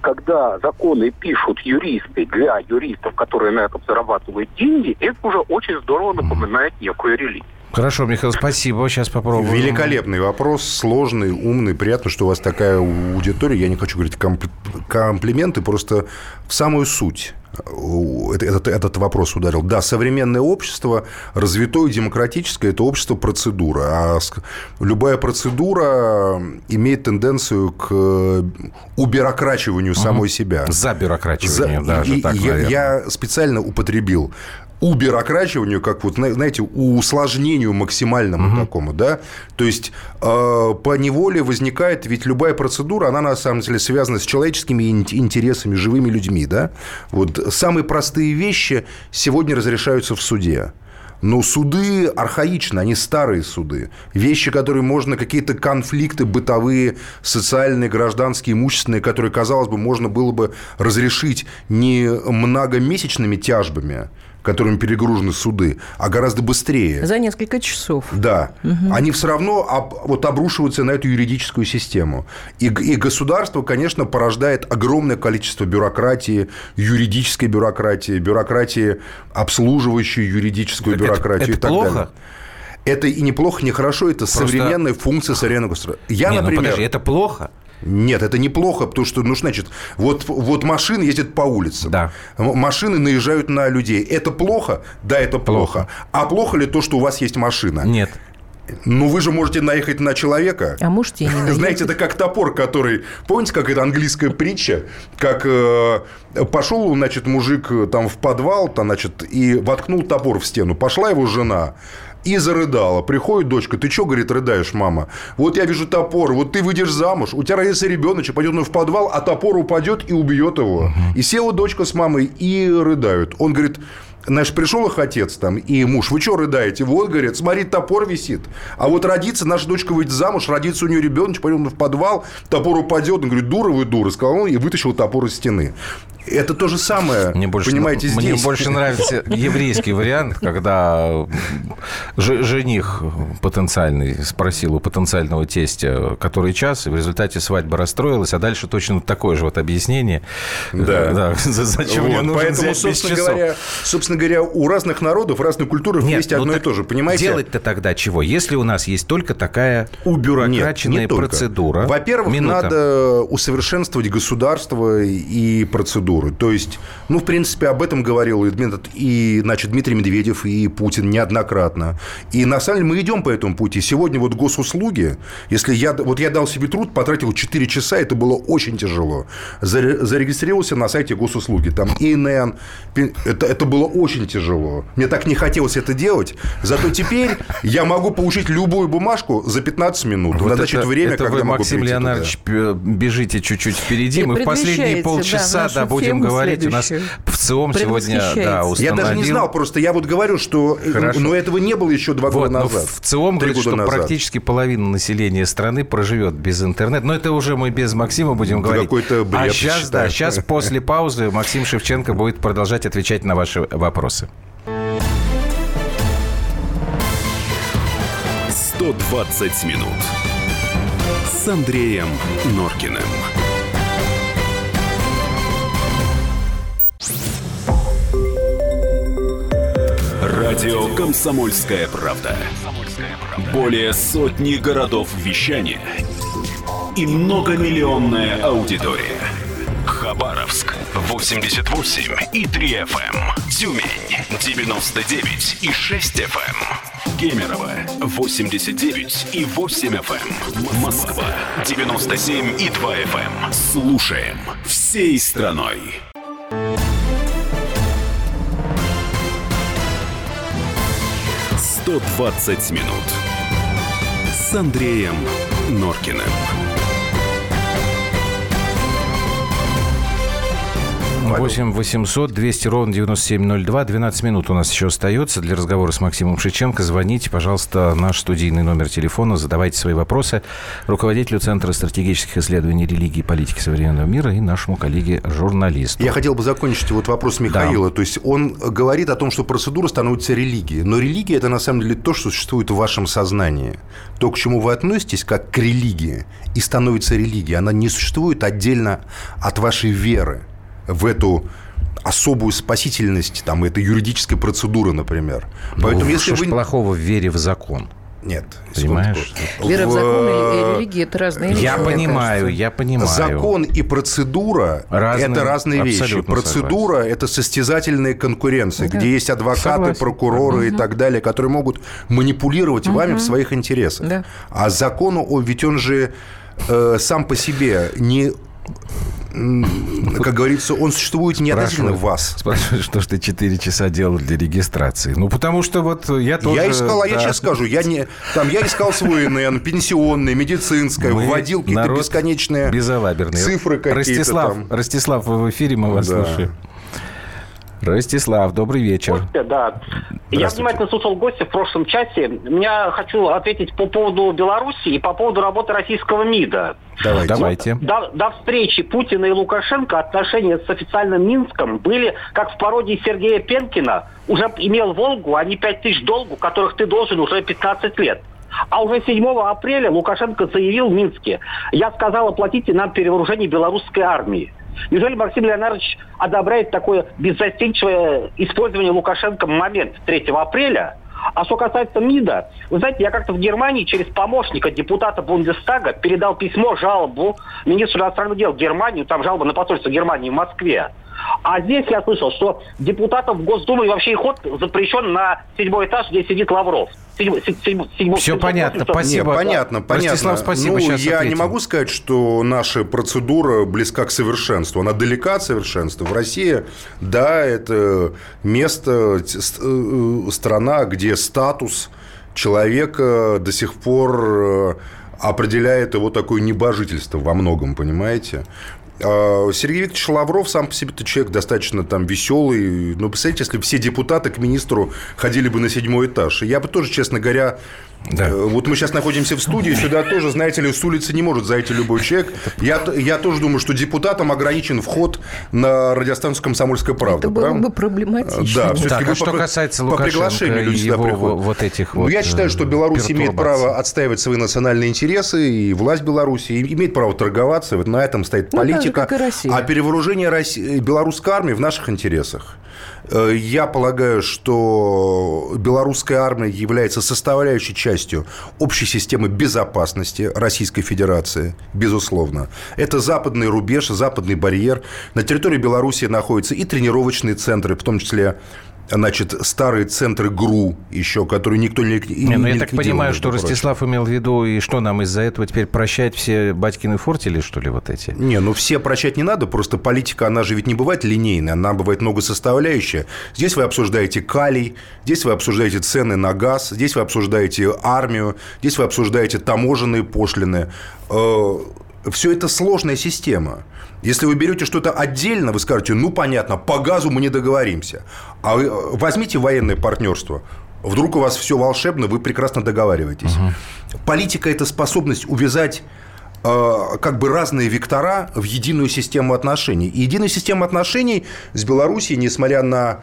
когда законы пишут юристы для юристов, которые на этом зарабатывают деньги, это уже очень здорово напоминает некую религию. Хорошо, Михаил, спасибо. Сейчас попробуем. Великолепный вопрос, сложный, умный. Приятно, что у вас такая аудитория. Я не хочу говорить комп- комплименты, просто в самую суть этот, этот вопрос ударил. Да, современное общество, развитое демократическое, это общество процедура. А любая процедура имеет тенденцию к э, убюрокрачиванию самой себя. За бюрократию даже и- так, я, наверное. я специально употребил убюрокрачиванию, как вот, зна- знаете, усложнению максимальному такому, да, то есть э, по неволе возникает, ведь любая процедура, она на самом деле связана с человеческими ин- интересами, живыми людьми, да, вот самые простые вещи сегодня разрешаются в суде. Но суды архаичны, они старые суды. Вещи, которые можно, какие-то конфликты бытовые, социальные, гражданские, имущественные, которые, казалось бы, можно было бы разрешить не многомесячными тяжбами, которыми перегружены суды, а гораздо быстрее. За несколько часов. Да, они все равно об- вот обрушиваются на эту юридическую систему. И, и государство, конечно, порождает огромное количество бюрократии, юридической бюрократии, бюрократии, обслуживающей юридическую Это- бюрократию это и так плохо? далее. Это и неплохо, не хорошо, это Просто... современная функция современного государства. Я, не, ну например... Ну, подожди, это плохо? Нет, это неплохо, потому что, ну, значит, вот, вот машины ездят по улицам. Да. Машины наезжают на людей. Это плохо? Да, это плохо. плохо. А плохо ли то, что у вас есть машина? Нет. Ну, вы же можете наехать на человека. А можете и не наехать. Знаете, это как топор, который... Помните, как это английская притча? Как э, пошел, значит, мужик э, там в подвал, там, значит, и воткнул топор в стену. Пошла его жена, и зарыдала. Приходит дочка, ты что, говорит, рыдаешь, мама? Вот я вижу топор, вот ты выйдешь замуж, у тебя родится ребеночек, пойдет он в подвал, а топор упадет и убьет его. Угу. И села дочка с мамой и рыдают. Он говорит, Наш пришел их отец там и муж, вы что рыдаете? Вот, говорит, смотри, топор висит. А вот родится, наша дочка выйдет замуж, родится у нее ребеночек, пойдем в подвал, топор упадет. Он говорит, дура вы, дура, сказал он и вытащил топор из стены. Это то же самое, мне больше, понимаете, здесь. Мне больше нравится еврейский вариант, когда жених потенциальный спросил у потенциального тестя, который час, и в результате свадьба расстроилась, а дальше точно такое же вот объяснение. Да. да зачем вот, мне нужен Поэтому, собственно говоря, собственно говоря, у разных народов, разных культур Нет, есть ну одно и то же, понимаете? Делать-то тогда чего? Если у нас есть только такая убюрократичная процедура. Во-первых, надо усовершенствовать государство и процедуры. То есть, ну, в принципе, об этом говорил и, и значит, Дмитрий Медведев, и Путин неоднократно. И на самом деле мы идем по этому пути. Сегодня вот госуслуги, если я, вот я дал себе труд, потратил 4 часа, это было очень тяжело. Зарегистрировался на сайте госуслуги, там ИНН, это, это было очень тяжело. Мне так не хотелось это делать. Зато теперь я могу получить любую бумажку за 15 минут. Вот Надо это, время, это когда вы, могу Максим Леонардович, туда. бежите чуть-чуть впереди. Мы в последние полчаса да, будем будем говорить. У нас в ЦИОМ сегодня да, установил... Я даже не знал, просто я вот говорю, что... Э, Хорошо. Но этого не было еще два вот, года назад. В ЦИОМ говорит, что назад. практически половина населения страны проживет без интернета. Но это уже мы без Максима будем это говорить. Какой-то бред, а сейчас, да, сейчас после паузы Максим Шевченко будет продолжать отвечать на ваши вопросы. 120 минут с Андреем Норкиным. Радио «Комсомольская правда». Более сотни городов вещания и многомиллионная аудитория. Хабаровск 88 и 3 FM. Эм. Тюмень 99 и 6 FM. Эм. Кемерово 89 и 8 FM. Эм. Москва 97 и 2 FM. Слушаем всей страной. 120 минут с Андреем Норкиным. 8 800 200 ровно 9702. 12 минут у нас еще остается для разговора с Максимом Шиченко. Звоните, пожалуйста, наш студийный номер телефона, задавайте свои вопросы руководителю Центра стратегических исследований религии и политики современного мира и нашему коллеге-журналисту. Я хотел бы закончить вот вопрос Михаила. Да. То есть он говорит о том, что процедура становится религией. Но религия – это на самом деле то, что существует в вашем сознании. То, к чему вы относитесь, как к религии, и становится религией. Она не существует отдельно от вашей веры в эту особую спасительность там, этой юридической процедуры, например. Ну, Поэтому, если что вы... плохого в вере в закон? Нет. Понимаешь? Вера в закон и религия – это разные вещи. Я понимаю, я понимаю. Закон и процедура разные, – это разные вещи. Процедура – это состязательная конкуренция, да. где есть адвокаты, согласен. прокуроры угу. и так далее, которые могут манипулировать угу. вами в своих интересах. Да. А закон, он, ведь он же э, сам по себе не как говорится, он существует не относительно вас. Спрашивают, что ж ты 4 часа делал для регистрации. Ну, потому что вот я тоже... Я искал, а я сейчас скажу, я, не, там, я искал свой ИНН, пенсионное, медицинское, мы вводил какие-то бесконечные безалаберные. цифры какие-то Ростислав, там. Ростислав, в эфире, мы вас да. слушаем. Ростислав, добрый вечер. Костя, да. Я внимательно слушал гостя в прошлом часе. Я хочу ответить по поводу Беларуси и по поводу работы российского МИДа. Давайте. Давайте. До, до встречи Путина и Лукашенко отношения с официальным Минском были, как в пародии Сергея Пенкина, уже имел Волгу, а не 5 тысяч долгу, которых ты должен уже 15 лет. А уже 7 апреля Лукашенко заявил в Минске, я сказал, оплатите нам перевооружение белорусской армии. Неужели Максим Леонардович одобряет такое беззастенчивое использование Лукашенко момент 3 апреля, А что касается МИДа, вы знаете, я как-то в Германии через помощника депутата Бундестага передал письмо, жалобу министру иностранных дел Германии, там жалоба на посольство Германии в Москве. А здесь я слышал, что депутатов в и вообще их ход запрещен на седьмой этаж, где сидит Лавров. Седьмой, седьмой, седьмой, Все понятно, спасибо. Нет, понятно, понятно. Ростислав, спасибо. Ну, я ответим. не могу сказать, что наша процедура близка к совершенству. Она далека от совершенства. В России, да, это место, э, страна, где статус человека до сих пор э, определяет его такое небожительство во многом, понимаете? А, Сергей Викторович Лавров сам по себе человек достаточно там веселый. Но представляете, если все депутаты к министру ходили бы на седьмой этаж. Я бы тоже, честно говоря, да. Э, вот мы сейчас находимся в студии, сюда тоже, знаете ли, с улицы не может зайти любой человек. Я, я тоже думаю, что депутатам ограничен вход на радиостанцию «Комсомольская правда». Это было бы проблематично. Да, так, а что по, касается по приглашению люди его вот этих вот ну, Я считаю, что Беларусь имеет право отстаивать свои национальные интересы, и власть Беларуси имеет право торговаться. Вот на этом стоит политика. Ну, а перевооружение России, белорусской армии в наших интересах. Э, я полагаю, что белорусская армия является составляющей частью общей системы безопасности Российской Федерации, безусловно. Это западный рубеж, западный барьер. На территории Беларуси находятся и тренировочные центры, в том числе значит, старые центры ГРУ еще, которые никто не, не Ну, я так понимаю, что Ростислав имел в виду, и что нам из-за этого теперь прощать все батькины фортили, что ли, вот эти? Не, ну все прощать не надо, просто политика, она же ведь не бывает линейная, она бывает многосоставляющая. Здесь вы обсуждаете калий, здесь вы обсуждаете цены на газ, здесь вы обсуждаете армию, здесь вы обсуждаете таможенные пошлины. Все это сложная система. Если вы берете что-то отдельно, вы скажете, ну, понятно, по газу мы не договоримся. А вы э, возьмите военное партнерство. Вдруг у вас все волшебно, вы прекрасно договариваетесь. Угу. Политика – это способность увязать э, как бы разные вектора в единую систему отношений. И единая система отношений с Белоруссией, несмотря на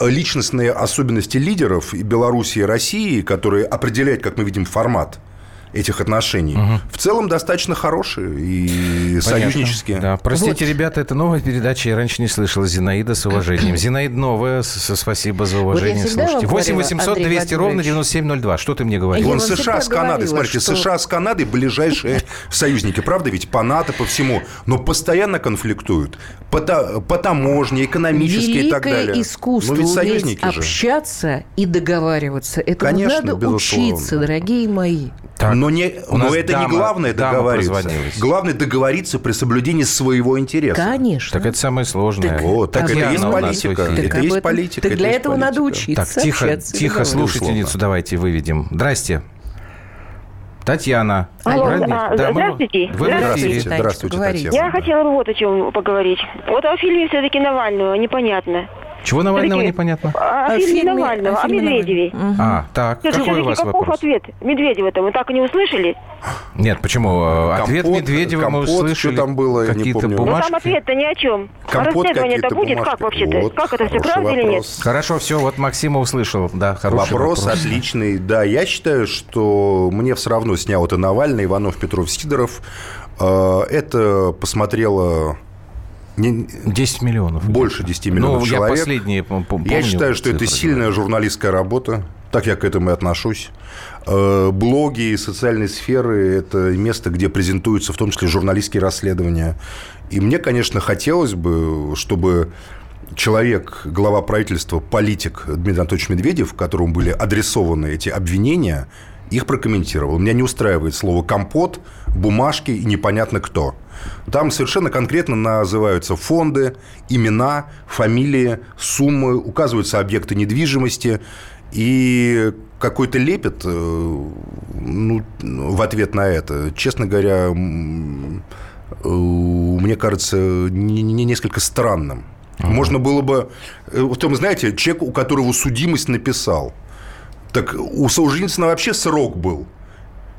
личностные особенности лидеров и Белоруссии и России, которые определяют, как мы видим, формат – этих отношений, угу. в целом достаточно хорошие и Понятно. союзнические. Да. Простите, вот. ребята, это новая передача, я раньше не слышала. Зинаида с уважением. Зинаида новая, спасибо за уважение. Вот Слушайте, 8 800 200 ровно 9702. Что ты мне говоришь? Вон США с Канадой, смотрите, что... США с Канадой ближайшие союзники, правда ведь? По НАТО, по всему. Но постоянно конфликтуют. По, по таможне, экономически Великое и так далее. искусство Но ведь союзники общаться же. и договариваться. Это надо безусловно. учиться, дорогие мои. Так. Но, не, но это дама, не главное договориться. Главное договориться при соблюдении своего интереса. Конечно. Так это самое сложное. Так, вот, так это есть политика. Так это есть политика. Так для этого политика. надо учиться. Так, тихо, тихо слушательницу давайте выведем. Здрасте. Татьяна. Алло, а, да, здравствуйте. Вы здравствуйте. Здравствуйте, здравствуйте Татьяна. Я хотела бы вот о чем поговорить. Вот о фильме все-таки Навального непонятно. Чего Навального непонятно? О, о фильме, фильме Навального, о, фильме о Медведеве. Угу. А, так, Скажите, какой у вас каков вопрос? ответ Медведева-то? Мы так и не услышали? Нет, почему? Компот, ответ Медведева компот, мы услышали. Что там было, какие-то бумажки. Ну, там ответ-то ни о чем. Компот Расследование-то будет бумажки. как вообще-то? Вот, как это все правда вопрос. или нет? Хорошо, все, вот Максима услышал. Да, хороший вопрос. Вопрос отличный. Да, я считаю, что мне все равно снял это Навальный, Иванов, Петров, Сидоров. Э, это посмотрело не, 10 миллионов. Больше 10 миллионов ну, человек. Я последние помню. Я считаю, что это сильная журналистская работа. Так я к этому и отношусь. Э, блоги и социальные сферы – это место, где презентуются в том числе журналистские расследования. И мне, конечно, хотелось бы, чтобы человек, глава правительства, политик Дмитрий Анатольевич Медведев, которому были адресованы эти обвинения, их прокомментировал. Меня не устраивает слово «компот», «бумажки» и непонятно кто. Там совершенно конкретно называются фонды, имена, фамилии, суммы, указываются объекты недвижимости. И какой-то лепет э, ну, в ответ на это, честно говоря, э, мне кажется, не, не несколько странным. Можно было бы... Э, вот там, знаете, человек, у которого судимость написал – так у Солженицына вообще срок был.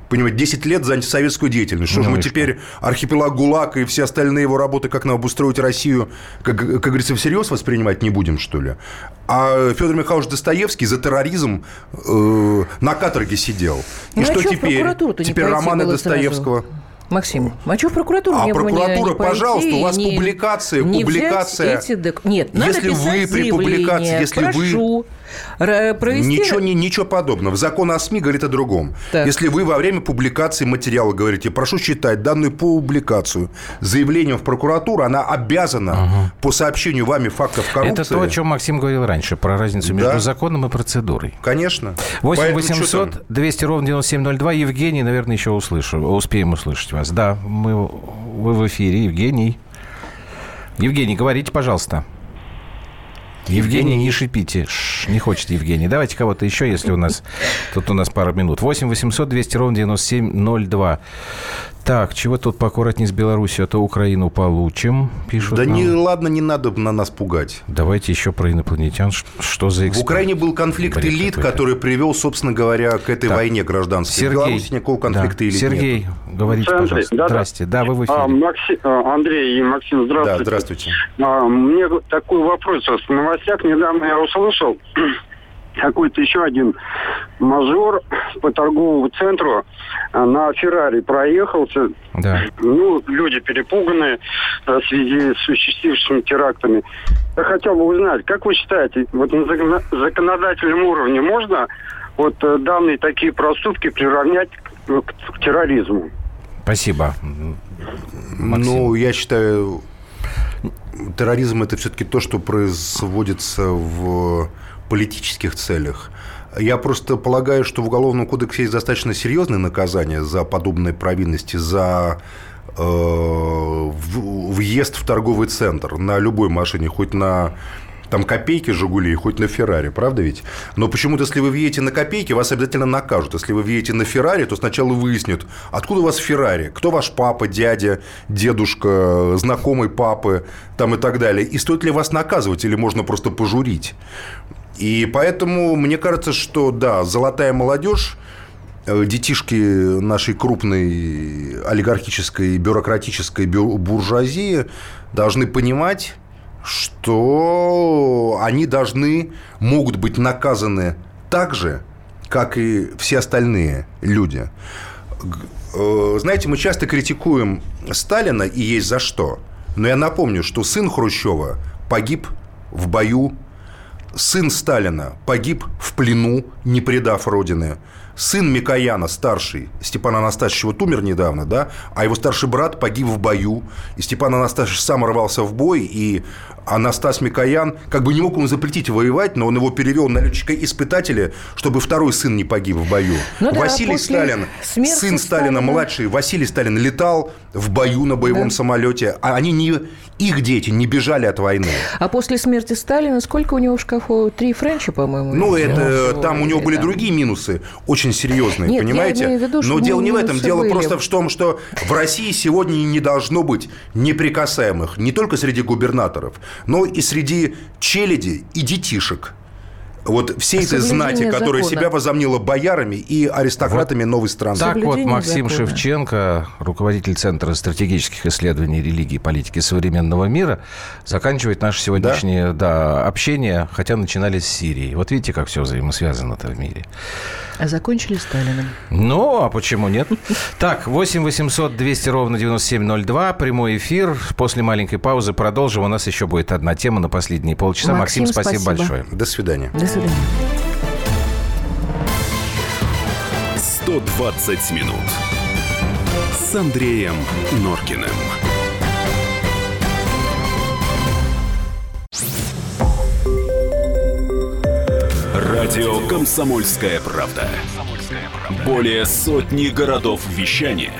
Понимаете, 10 лет за антисоветскую деятельность. Что ну, же мы теперь архипелаг ГУЛАГ и все остальные его работы, как нам обустроить Россию, как, как говорится, всерьез воспринимать не будем, что ли? А Федор Михайлович Достоевский за терроризм э, на каторге сидел. И ну, что а теперь? Теперь романы Достоевского. Сразу? Максим, а что в прокуратуру А прокуратура, не, не пожалуйста, у вас не, публикация, не публикация. Эти док... Нет, надо если вы при публикации, если прошу, вы провести... Ничего, не, ничего подобного. Закон о СМИ говорит о другом. Так. Если вы во время публикации материала говорите, прошу считать данную публикацию заявлением в прокуратуру, она обязана угу. по сообщению вами фактов коррупции... Это то, о чем Максим говорил раньше, про разницу между да. законом и процедурой. Конечно. 8 800 200 ровно 9702. Евгений, наверное, еще услышу, успеем услышать вас. Да, мы, вы в эфире. Евгений. Евгений, говорите, пожалуйста. Евгений, не шипите. Ш, не хочет Евгений. Давайте кого-то еще, если у нас... Тут у нас пару минут. 8 800 200 ровно 9702. Так, чего тут поаккуратнее с Беларусью, а то Украину получим, пишут Да нам. не, ладно, не надо на нас пугать. Давайте еще про инопланетян. Что за эксперт? В Украине был конфликт Бред элит, какой-то. который привел, собственно говоря, к этой так. войне гражданской. Сергей, в Беларуси никакого конфликта да. элит Сергей, нет. говорите, Андрей, пожалуйста. Да, Здрасте. Да, вы в эфире. А, Макси... А, Андрей и Максим, здравствуйте. Да, здравствуйте. А, мне такой вопрос. В новостях недавно я услышал, какой-то еще один мажор по торговому центру а, на Феррари проехался. Да. Ну, люди перепуганные в связи с осуществившими терактами. Я хотел бы узнать, как вы считаете, вот на законодательном уровне можно вот э, данные такие проступки приравнять к, к терроризму? Спасибо. Максим. Ну, я считаю, терроризм это все-таки то, что производится в политических целях. Я просто полагаю, что в Уголовном кодексе есть достаточно серьезные наказания за подобные провинности, за э, въезд в торговый центр на любой машине, хоть на там копейки Жигули, хоть на Феррари, правда ведь? Но почему-то, если вы въедете на копейки, вас обязательно накажут. Если вы въедете на Феррари, то сначала выяснят, откуда у вас Феррари, кто ваш папа, дядя, дедушка, знакомый папы, там и так далее. И стоит ли вас наказывать, или можно просто пожурить? И поэтому мне кажется, что да, золотая молодежь э, детишки нашей крупной олигархической, бюрократической буржуазии должны понимать, что они должны, могут быть наказаны так же, как и все остальные люди. Э, знаете, мы часто критикуем Сталина, и есть за что. Но я напомню, что сын Хрущева погиб в бою сын Сталина погиб в плену, не предав родины. Сын Микояна, старший, Степан Анастасьевич вот умер недавно, да, а его старший брат погиб в бою, и Степан Анастасьевич сам рвался в бой, и Анастас Микоян как бы не мог ему запретить воевать, но он его перевел на летчика-испытателя, чтобы второй сын не погиб в бою. Ну, да, Василий Сталин, сын Сталина, Сталина, младший, Василий Сталин летал в бою на боевом да. самолете, а они не их дети не бежали от войны. А после смерти Сталина сколько у него в шкафу? Три Френча, по-моему? Ну, это ну, там у него были там. другие минусы, очень серьезные, Нет, понимаете? Я виду, Но дело не в этом. Дело были. просто в том, что в России сегодня не должно быть неприкасаемых не только среди губернаторов, но и среди челяди и детишек вот все эти знати, которые себя возомнило боярами и аристократами вот новой страны. Так вот Максим закона. Шевченко, руководитель Центра стратегических исследований религии и политики современного мира, заканчивает наше сегодняшнее да? Да, общение, хотя начинали с Сирии. Вот видите, как все взаимосвязано-то в мире. А закончили Сталиным. Ну, а почему нет? Так, 8 800 200 ровно 9702, прямой эфир. После маленькой паузы продолжим. У нас еще будет одна тема на последние полчаса. Максим, Максим спасибо, спасибо большое. До свидания. До свидания. 120 минут с Андреем Норкиным. Радио «Комсомольская правда». Более сотни городов вещания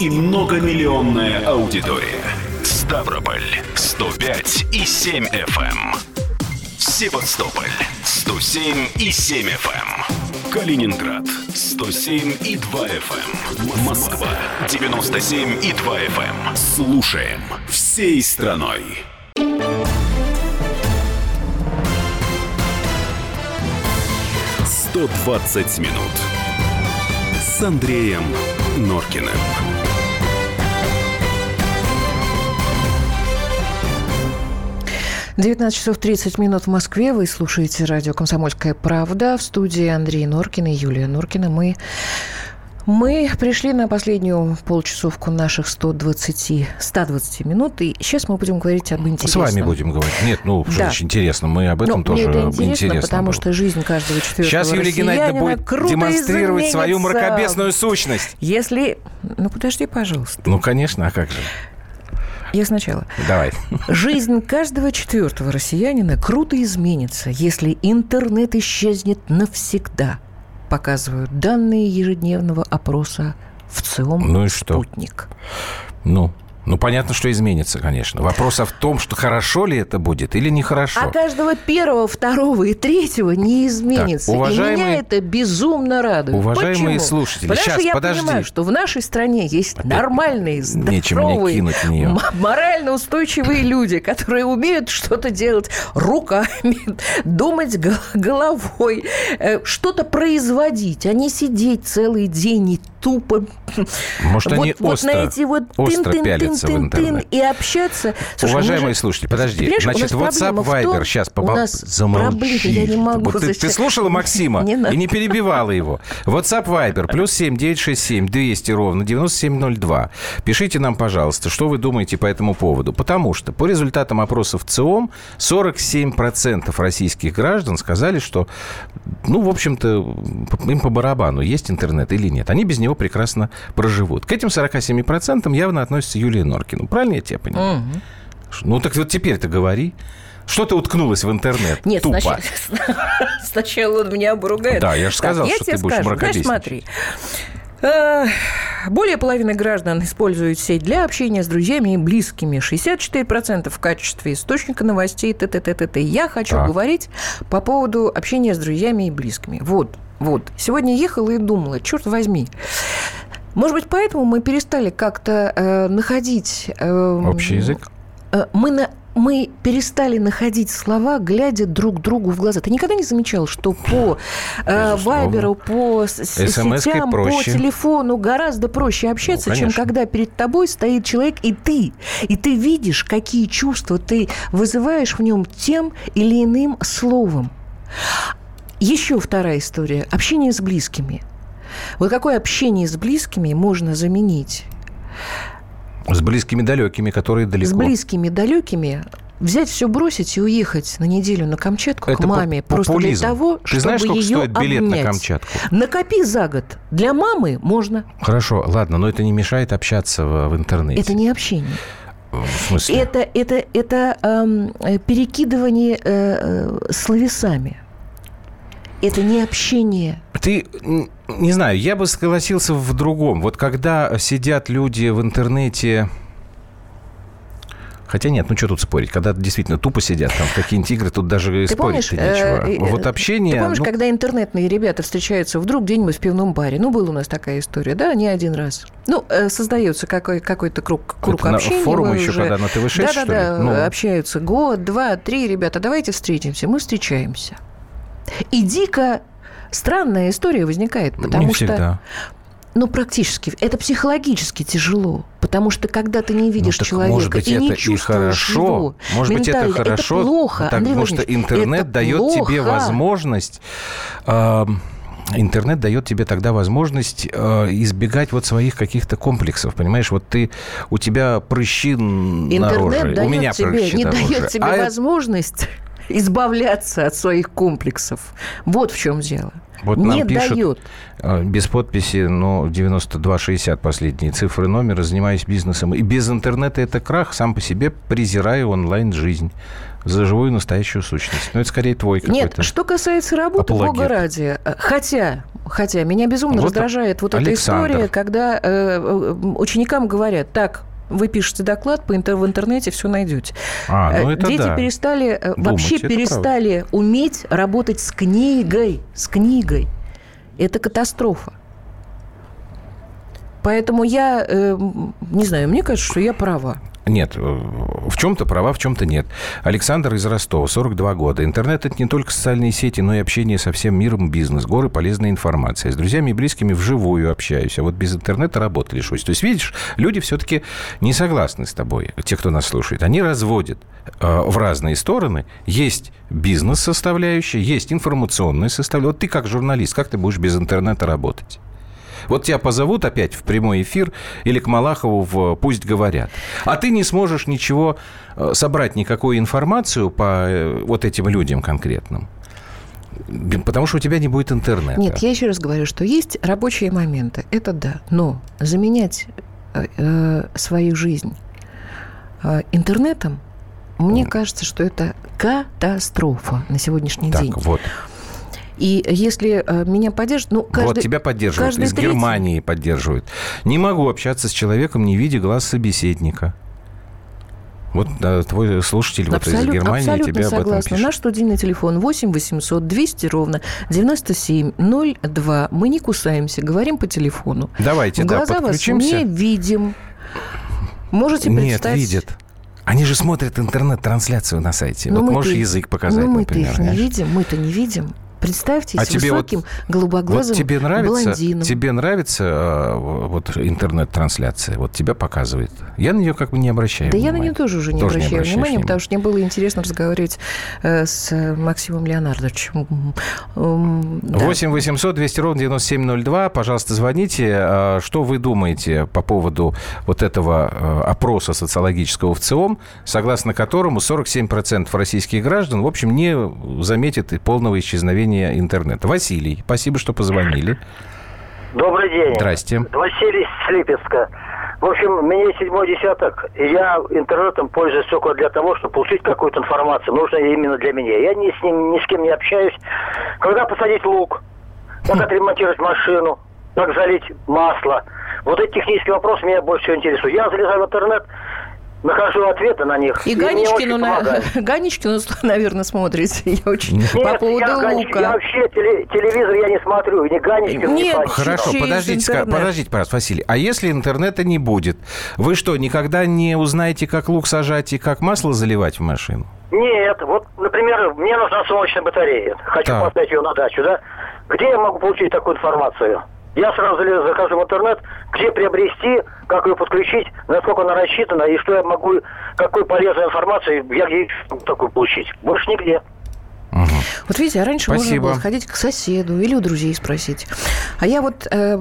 и многомиллионная аудитория. Ставрополь 105 и 7 FM. Эм. Севастополь 107 и 7 FM. Эм. Калининград 107 и 2 FM. Эм. Москва 97 и 2 FM. Слушаем всей страной. 120 минут с Андреем Норкиным. Девятнадцать часов тридцать минут в Москве. Вы слушаете радио «Комсомольская правда». В студии Андрей Норкин и Юлия Норкина. Мы Мы пришли на последнюю полчасовку наших 120, 120 минут, и сейчас мы будем говорить об интересном. С вами будем говорить. Нет, ну, да. очень интересно. Мы об этом Но тоже это интересно, интересно потому было. что жизнь каждого четвертого Сейчас Юлия Геннадьевна будет демонстрировать изменится. свою мракобесную сущность. Если... Ну, подожди, пожалуйста. Ну, конечно, а как же? Я сначала. Давай. Жизнь каждого четвертого россиянина круто изменится, если интернет исчезнет навсегда, показывают данные ежедневного опроса в ЦИОМ Ну и что? «Спутник». Ну, ну, понятно, что изменится, конечно. Вопрос в том, что хорошо ли это будет или нехорошо. А каждого первого, второго и третьего не изменится. Так, уважаемые- И меня это безумно радует. Уважаемые Почему? слушатели, Потому щас, что я подожди. понимаю, что в нашей стране есть нормальные, Нечем мне здоровые, морально устойчивые люди, которые умеют что-то делать руками, думать го- головой, э, что-то производить, а не сидеть целый день и тупо Может, вот, они вот остро, на эти вот остро тын-тын-тын-тын-тын пялятся в интернет. и общаться. Слушай, мы Уважаемые же- слушатели, подожди. Значит, WhatsApp, Viber, сейчас нас Замолчи. я не могу. Вот ты, ты слушала Максима Не и не перебивала его. WhatsApp, Viber, плюс 7 967 200 ровно 9702. Пишите нам, пожалуйста, что вы думаете по этому поводу. Потому что по результатам опросов ЦИОМ 47% российских граждан сказали, что, ну, в общем-то, им по барабану, есть интернет или нет. Они без него прекрасно проживут. К этим 47% явно относится Юлия Норкина. Правильно я тебя понимаю? Ну, так вот теперь ты говори. Что ты уткнулась в интернет? Нет, Тупо. сначала, сначала он меня обругает. Да, я же Так, сказал, я что тебе ты будешь скажу. мракобесничать. Значит, смотри. Э, Более половины граждан используют сеть для общения с друзьями и близкими. 64% в качестве источника новостей. Т -т -т -т -т. Я хочу Так. говорить по поводу общения с друзьями и близкими. Вот, вот. Сегодня ехала и думала, черт возьми. Может быть, поэтому мы перестали как-то э, находить... э, Общий язык? Э, мы, на, мы перестали находить слова, глядя друг другу в глаза. Ты никогда не замечал, что по э. Вайберу, по сетям, по проще. телефону гораздо проще общаться, Ну, чем когда перед тобой стоит человек и ты. И ты видишь, какие чувства ты вызываешь в нем тем или иным словом. Еще вторая история. Общение с близкими. Вот какое общение с близкими можно заменить? С близкими далекими, которые далеко. С близкими, далекими взять все бросить и уехать на неделю на Камчатку Это к маме по- просто для популизм. того, Ты чтобы знаешь, сколько ее стоит билет обнять. на Камчатку? Накопи за год. Для мамы можно. Хорошо, ладно, но это не мешает общаться в, в интернете. Это не общение. В смысле? Это, это, это эм, э, перекидывание э, э, словесами. Это не общение. Ты, не знаю, я бы согласился в другом. Вот когда сидят люди в интернете... Хотя нет, ну что тут спорить? Когда действительно тупо сидят там в какие-нибудь игры, тут даже и Ты помнишь, спорить-то нечего. э, э, вот общение... Ты помнишь, ну, когда интернетные ребята встречаются вдруг где-нибудь в пивном баре? Ну, была у нас такая история, да, не один раз. Ну, э, создается какой- какой-то круг, круг Это на общения. форумы вы еще, уже- когда на ТВ-6, что ли? Да-да-да, Ну. общаются год, два, три, ребята, давайте встретимся. Мы встречаемся. И дико странная история возникает, потому не что... Ну, практически. Это психологически тяжело. Потому что, когда ты не видишь Ну, так, человека может быть, и не это и чувствуешь хорошо. его Может быть, это хорошо. плохо, потому Андрей что Владимирович, интернет это дает тебе плохо. возможность. э, Интернет дает тебе тогда возможность э, избегать вот своих каких-то комплексов, понимаешь? Вот ты, у тебя прыщи на Интернет роже, дает у меня тебе, прыщи не на дает роже. тебе А это- возможность избавляться от своих комплексов. Вот в чем дело. Вот не нам пишут, дает. э, без подписи, но 9260 последние цифры номера, занимаюсь бизнесом. И без интернета это крах, сам по себе презираю онлайн-жизнь за живую настоящую сущность. Но это скорее твой Нет, какой-то. что касается работы, апологет. бога ради. э, Хотя, хотя меня безумно Вот раздражает вот эта Александр. история, когда э, э, ученикам говорят, так, вы пишете доклад, по интер- в интернете все найдете. А, ну Э, это Дети да. перестали, э, Думать, вообще перестали уметь работать с книгой. С книгой. Это катастрофа. Поэтому я, э, не знаю, мне кажется, что я права. Нет, э, в чем-то права, в чем-то нет. Александр из Ростова, 42 года. Интернет – это не только социальные сети, но и общение со всем миром, бизнес, горы полезной информации. С друзьями и близкими вживую общаюсь, а вот без интернета работы лишусь. То есть, видишь, люди все-таки не согласны с тобой, те, кто нас слушает. Они разводят э, в разные стороны. Есть бизнес-составляющая, есть информационная составляющая. Вот ты как журналист, как ты будешь без интернета работать? Вот тебя позовут опять в прямой эфир или к Малахову в «Пусть говорят». А ты не сможешь ничего э, собрать, никакую информацию по э, вот этим людям конкретным. Потому что у тебя не будет интернета. Нет, я еще раз говорю, что есть рабочие моменты. Это да. Но заменять э, э свою жизнь э, интернетом, мне кажется, что это катастрофа на сегодняшний так, день. Вот. И если э, меня поддержат, ну, каждый, Вот тебя поддерживают, из третий... Германии поддерживают. Не могу общаться с человеком, не видя глаз собеседника. Вот да, твой слушатель абсолютно, вот из Германии абсолютно тебя согласна. об этом пишет. Наш студийный телефон 8 800 200 ровно 9702. Мы не кусаемся, говорим по телефону. Давайте, В да, глаза вас не видим. Можете представить... Нет, видят. Они же смотрят интернет-трансляцию на сайте. Но вот можешь язык показать, но мы-то их не видим, мы-то не видим. Представьте, а тебе высоким, вот, голубоглазым вот тебе нравится, блондином. Тебе нравится э, вот интернет-трансляция? Вот тебя показывает. Я на нее как бы не обращаю Да внимания. я на нее тоже уже не тоже обращаю не внимания, потому что мне было интересно разговаривать э, с Максимом Леонардовичем. Да. 8 800 200 ровно 9702. Пожалуйста, звоните. А что вы думаете по поводу вот этого э, опроса социологического в ЦИОМ, согласно которому 47% российских граждан, в общем, не заметит полного исчезновения появления интернета. Василий, спасибо, что позвонили. Добрый день. Здрасте. Василий Слипецка. В общем, мне седьмой десяток, и я интернетом пользуюсь только для того, чтобы получить какую-то информацию, нужную именно для меня. Я ни с ним, ни с кем не общаюсь. Когда посадить лук, как отремонтировать машину, как залить масло. Вот эти технические вопросы меня больше всего интересуют. Я залезаю в интернет, нахожу ответы на них. И, и Ганечкину, на... Ганечкину, наверное, смотрите. Я очень... Нет, По поводу я, лука. Я вообще теле... телевизор я не смотрю. Ни Ганечкину, Нет, ни Хорошо, подождите, подождите, пожалуйста, Василий. А если интернета не будет, вы что, никогда не узнаете, как лук сажать и как масло заливать в машину? Нет, вот, например, мне нужна солнечная батарея. Хочу так. поставить ее на дачу, да? Где я могу получить такую информацию? Я сразу захожу в интернет, где приобрести, как ее подключить, насколько она рассчитана, и что я могу, какую полезную информацию я где такую получить. Больше нигде. Угу. Вот видите, а раньше Спасибо. можно было ходить к соседу или у друзей спросить. А я вот... Э,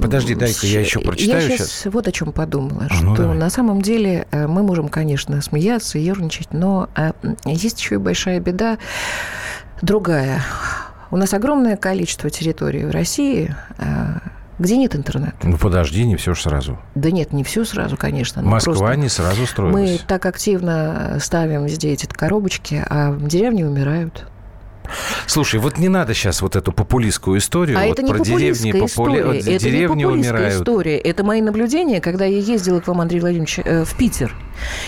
Подожди, дай-ка я еще прочитаю я сейчас. сейчас. вот о чем подумала. А, ну что давай. на самом деле э, мы можем, конечно, смеяться, ерничать, но э, есть еще и большая беда другая. У нас огромное количество территорий в России, э, где нет интернета. Ну, подожди, не все же сразу. Да нет, не все сразу, конечно. Москва не сразу строилась. Мы так активно ставим везде эти коробочки, а деревни умирают. Слушай, вот не надо сейчас вот эту популистскую историю. А вот это не про деревни, популя... история. Это деревни не умирают. история. Это мои наблюдения, когда я ездила к вам, Андрей Владимирович, э, в Питер.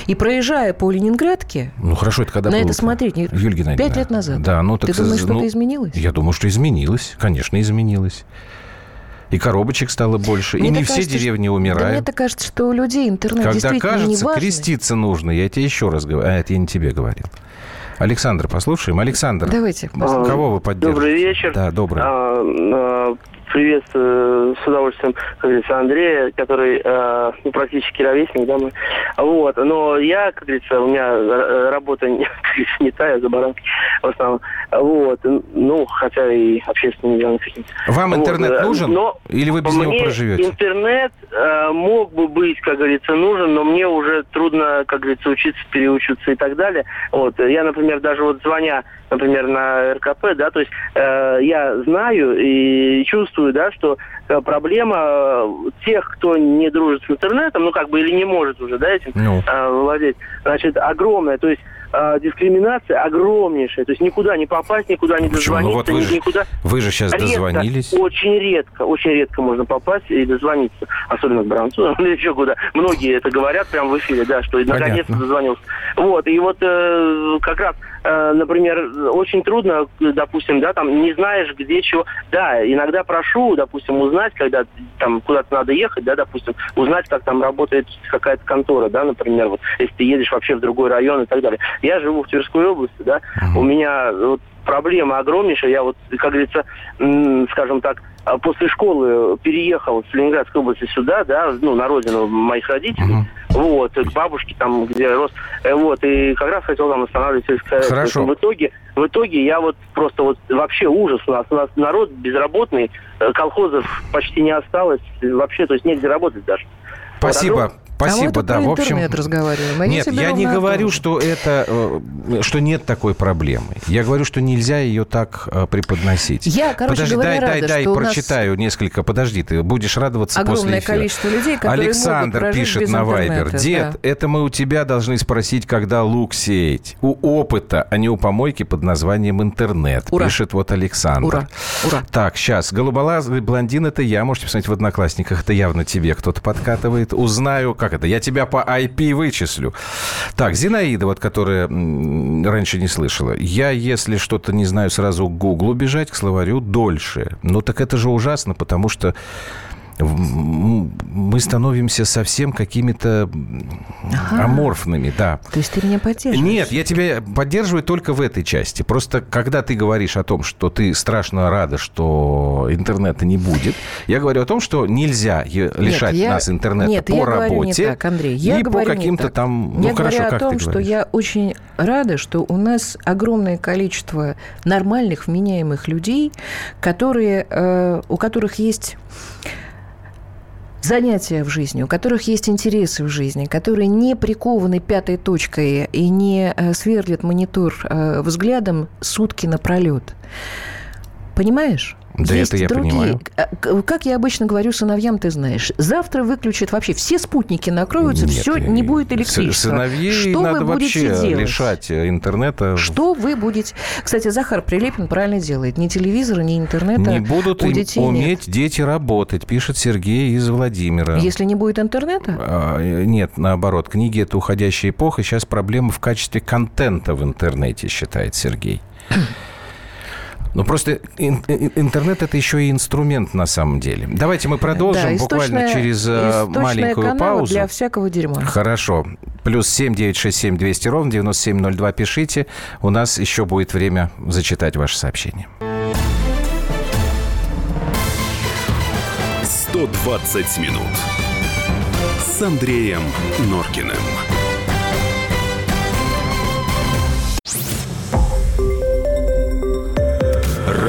И проезжая по Ленинградке... Ну, хорошо, это когда На было это смотреть... Не... Юлия Пять лет назад. Да, ну, так, Ты думаешь, ну, что-то изменилось? Я думаю, что изменилось. Конечно, изменилось. И коробочек стало больше. Мне и не кажется, все деревни умирают. Да мне так кажется, что у людей интернет Когда действительно кажется, не важный. креститься нужно. Я тебе еще раз говорю. А, это я не тебе говорил. Александр, послушаем. Александр, Давайте. А, кого вы поддерживаете? Добрый вечер. Да, добрый. Приветствую с удовольствием, как говорится, Андрея, который э, ну, практически ровесник, да, мы. Вот. Но я, как говорится, у меня работа не, не та, я за баранки в основном. Вот. Ну, хотя и общественный занят каким-то. Вам вот. интернет нужен? Но Или вы без мне него проживете? интернет э, мог бы быть, как говорится, нужен, но мне уже трудно, как говорится, учиться, переучиться и так далее. Вот. Я, например, даже вот звоня, например, на РКП, да, то есть э, я знаю и чувствую, да, что э, проблема э, тех, кто не дружит с интернетом, ну, как бы, или не может уже, да, этим ну. э, владеть, значит, огромная. То есть э, дискриминация огромнейшая. То есть никуда не попасть, никуда не Почему? дозвониться. Ну, вот вы, же, никуда... вы же сейчас редко, дозвонились. Очень редко, очень редко можно попасть и дозвониться. Особенно к Бранцу еще куда. Многие это говорят прямо в эфире, да, что наконец-то дозвонился. Вот, и вот э, как раз например, очень трудно, допустим, да, там не знаешь, где чего. Да, иногда прошу, допустим, узнать, когда там куда-то надо ехать, да, допустим, узнать, как там работает какая-то контора, да, например, вот, если ты едешь вообще в другой район и так далее. Я живу в Тверской области, да, у меня вот проблема огромнейшая. Я вот, как говорится, скажем так, после школы переехал с Ленинградской области сюда, да, ну, на родину моих родителей. Uh-huh. Вот, к бабушке там, где рос, э, вот, и как раз хотел там останавливаться. Хорошо. В итоге, в итоге я вот просто вот вообще ужас у нас, у нас народ безработный, э, колхозов почти не осталось, вообще, то есть негде работать даже. Спасибо. Вот, Спасибо, а да. В общем, разговариваем. Они нет, я не говорю, что это, э, что нет такой проблемы. Я говорю, что нельзя ее так э, преподносить. Я, короче Подожди, говоря, дай, рада, дай, дай, прочитаю несколько. Подожди, ты будешь радоваться Огромное после эфира. количество людей, которые Александр могут пишет без на Вайбер. Дед, да. это мы у тебя должны спросить, когда лук сеять. У опыта, а не у помойки под названием интернет. Ура. Пишет вот Александр. Ура, ура. Так, сейчас. Голуболазый блондин это я. Можете посмотреть в Одноклассниках. Это явно тебе кто-то подкатывает. Узнаю, как это. Я тебя по IP вычислю. Так, Зинаида, вот, которая раньше не слышала. Я, если что-то не знаю, сразу к Гуглу бежать, к словарю дольше. Ну, так это же ужасно, потому что мы становимся совсем какими-то Ага. аморфными, да. То есть ты меня поддерживаешь? Нет, я тебя поддерживаю только в этой части. Просто когда ты говоришь о том, что ты страшно рада, что интернета не будет, я говорю о том, что нельзя лишать я- нас интернета нет, по я работе говорю не так, Андрей. Я и по каким-то там... Я ну хорошо, говорю о том, что я очень рада, что у нас огромное количество нормальных, вменяемых людей, которые, э, у которых есть занятия в жизни, у которых есть интересы в жизни, которые не прикованы пятой точкой и не э, сверлят монитор э, взглядом сутки напролет. Понимаешь? Да Есть это я другие. понимаю. А, Как я обычно говорю сыновьям, ты знаешь, завтра выключат вообще все спутники накроются, Нет, все, и не будет электричества. Сыновей Что надо вы будете вообще делать? лишать э, интернета. Что вы будете... Кстати, Захар Прилепин правильно делает. Ни телевизора, ни интернета Не будут у детей нет. уметь дети работать, пишет Сергей из Владимира. Если не будет интернета, А, э, Нет, наоборот, книги – это уходящая эпоха. Сейчас проблема в качестве контента в интернете, считает Сергей. Ну, просто ин- ин- интернет – это еще и инструмент на самом деле. Давайте мы продолжим да, буквально через э, маленькую паузу. для всякого дерьма. Хорошо. Плюс семь девять шесть семь двести ровно 9702 пишите. У нас еще будет время зачитать ваше сообщение. 120 минут с Андреем Норкиным.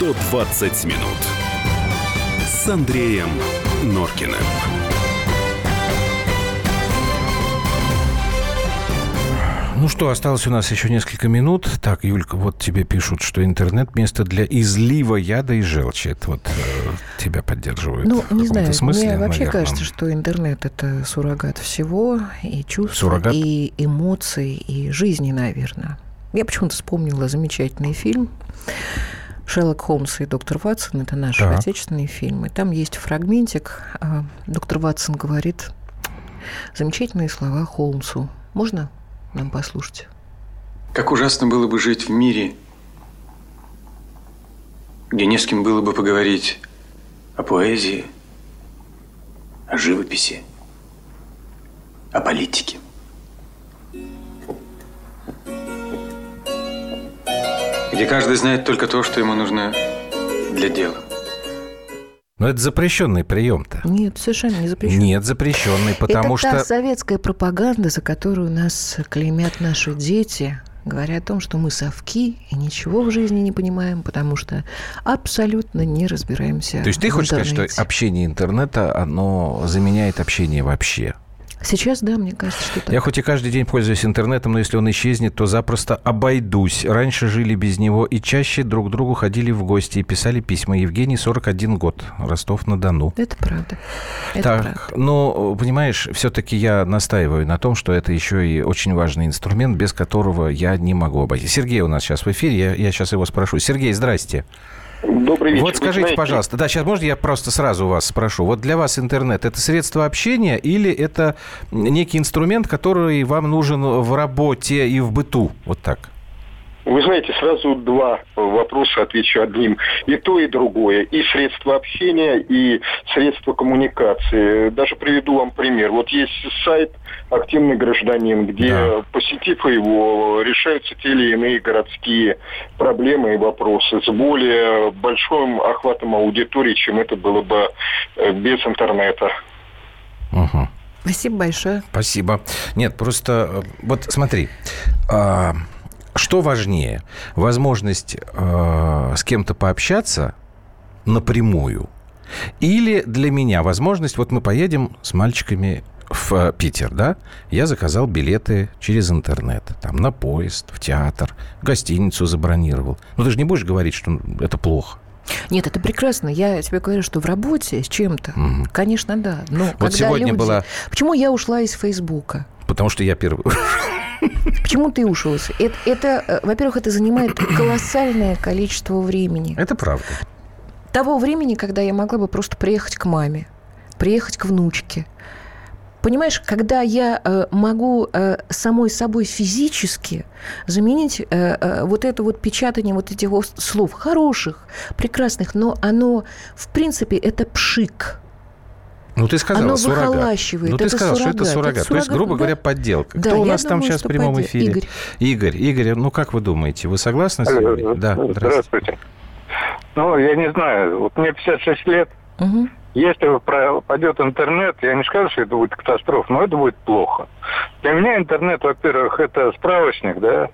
«120 минут» с Андреем Норкиным. Ну что, осталось у нас еще несколько минут. Так, Юлька, вот тебе пишут, что интернет – место для излива яда и желчи. Это вот э, тебя поддерживают. Ну, в не знаю, смысле, мне вообще наверное. кажется, что интернет – это суррогат всего, и чувств, Суррогат? и эмоций, и жизни, наверное. Я почему-то вспомнила замечательный фильм «Шерлок Холмс и доктор Ватсон». Это наши Так. отечественные фильмы. Там есть фрагментик. а, Доктор Ватсон говорит замечательные слова Холмсу. Можно нам послушать? Как ужасно было бы жить в мире, где не с кем было бы поговорить о поэзии, о живописи, о политике. Где каждый знает только то, что ему нужно для дела. Но это запрещенный прием-то. Нет, совершенно не запрещено. Нет, запрещенный, потому это та что... советская пропаганда, за которую нас клеймят наши дети, говоря о том, что мы совки и ничего в жизни не понимаем, потому что абсолютно не разбираемся. То есть ты в хочешь сказать, что общение интернета, оно заменяет общение вообще? Сейчас, да, мне кажется, что так. Я хоть и каждый день пользуюсь интернетом, но если он исчезнет, то запросто обойдусь. Раньше жили без него и чаще друг к другу ходили в гости и писали письма. Евгений, 41 год, Ростов-на-Дону. Это правда. Это так, правда. но, понимаешь, все-таки я настаиваю на том, что это еще и очень важный инструмент, без которого я не могу обойтись. Сергей у нас сейчас в эфире, я, я сейчас его спрошу. Сергей, здрасте. Добрый вечер. Вот скажите, знаете... пожалуйста, да, сейчас можно я просто сразу вас спрошу. Вот для вас интернет это средство общения или это некий инструмент, который вам нужен в работе и в быту? Вот так. Вы знаете, сразу два вопроса отвечу одним. И то, и другое. И средства общения, и средства коммуникации. Даже приведу вам пример. Вот есть сайт «Активный гражданин», где, да. посетив его, решаются те или иные городские проблемы и вопросы с более большим охватом аудитории, чем это было бы э, без интернета. Угу. Спасибо большое. Спасибо. Нет, просто э, вот смотри, а, что важнее? Возможность э, с кем-то пообщаться напрямую? Или для меня возможность, вот мы поедем с мальчиками в э, Питер, да? Я заказал билеты через интернет, там, на поезд, в театр, гостиницу забронировал. Ну, ты же не будешь говорить, что это плохо. Нет, это прекрасно. Я тебе говорю, что в работе с чем-то, угу. конечно, да. Но вот сегодня люди... была... Почему я ушла из Фейсбука? Потому что я первый Почему ты ушел? Это, это э, во-первых, это занимает колоссальное количество времени. Это правда. Того времени, когда я могла бы просто приехать к маме, приехать к внучке. Понимаешь, когда я э, могу э, самой собой физически заменить э, э, вот это вот печатание вот этих слов хороших, прекрасных, но оно, в принципе, это пшик ну, ты сказала, Оно суррогат. выхолащивает. Ну, ты это сказал, суррогат. что это суррогат. Это То есть, грубо да? говоря, подделка. Да, Кто у нас там думаю, сейчас в прямом поддел... эфире? Игорь. Игорь, Игорь, ну как вы думаете, вы согласны с Алло, Да, здравствуйте. здравствуйте. Ну, я не знаю, вот мне 56 лет. Угу. Если пойдет интернет, я не скажу, что это будет катастрофа, но это будет плохо. Для меня интернет, во-первых, это справочник, да,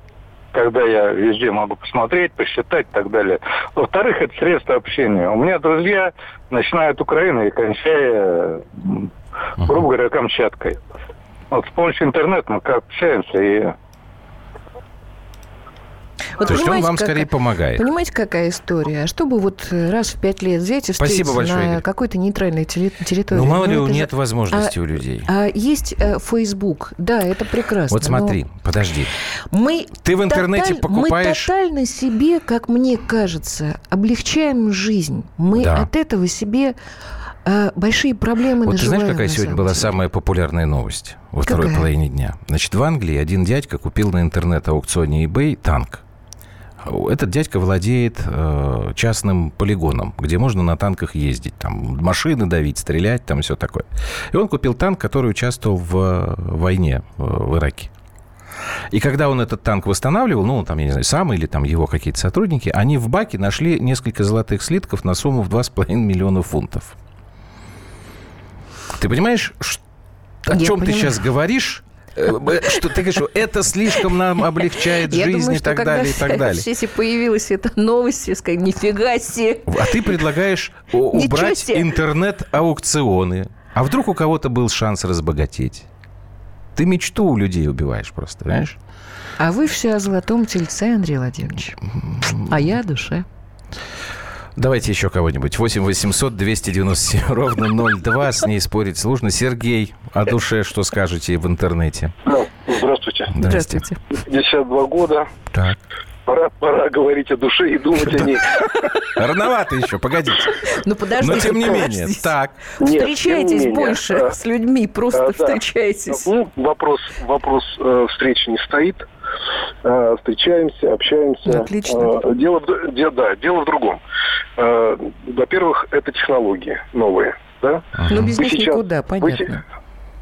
когда я везде могу посмотреть, посчитать и так далее. Во-вторых, это средство общения. У меня друзья, начиная от Украины и кончая, грубо говоря, Камчаткой. Вот с помощью интернета мы как общаемся и вот То есть он вам как, скорее помогает. Понимаете, какая история? А чтобы вот раз в пять лет взять и Спасибо большое, на какой-то нейтральной территории. Ну, мало ли, ну, нет же... возможности а, у людей. А есть э, Facebook. Да, это прекрасно. Вот смотри, но... подожди. Мы Ты в интернете тоталь... покупаешь... Мы тотально себе, как мне кажется, облегчаем жизнь. Мы да. от этого себе э, большие проблемы Вот ты знаешь, какая сегодня была самая популярная новость во какая? второй половине дня? Значит, в Англии один дядька купил на интернет-аукционе eBay танк. Этот дядька владеет э, частным полигоном, где можно на танках ездить, там машины давить, стрелять, там все такое. И он купил танк, который участвовал в э, войне в Ираке. И когда он этот танк восстанавливал, ну, там, я не знаю, сам или там его какие-то сотрудники, они в баке нашли несколько золотых слитков на сумму в 2,5 миллиона фунтов. Ты понимаешь, о чем ты сейчас говоришь? Э, что ты говоришь, это слишком нам облегчает жизнь думаю, и так далее, и так далее. Если появилась эта новость, я сказала, нифига себе. А ты предлагаешь убрать интернет-аукционы. А вдруг у кого-то был шанс разбогатеть? Ты мечту у людей убиваешь просто, понимаешь? А вы все о золотом тельце, Андрей Владимирович. А я о душе. Давайте еще кого-нибудь. 8 800 297 ровно 02. С ней спорить сложно. Сергей, о душе что скажете в интернете? Ну, здравствуйте. Здравствуйте. 52 года. Так. Пора, пора говорить о душе и думать о ней. Рановато еще, погодите. Ну, подождите. Но тем не менее, так. Встречайтесь больше с людьми, просто встречайтесь. Ну, вопрос, вопрос э, встречи не стоит. Э, встречаемся, общаемся. Отлично. Э, дело, де, да, дело в другом. Э, во-первых, это технологии новые. Да? Ну, без вы них сейчас, никуда, понятно.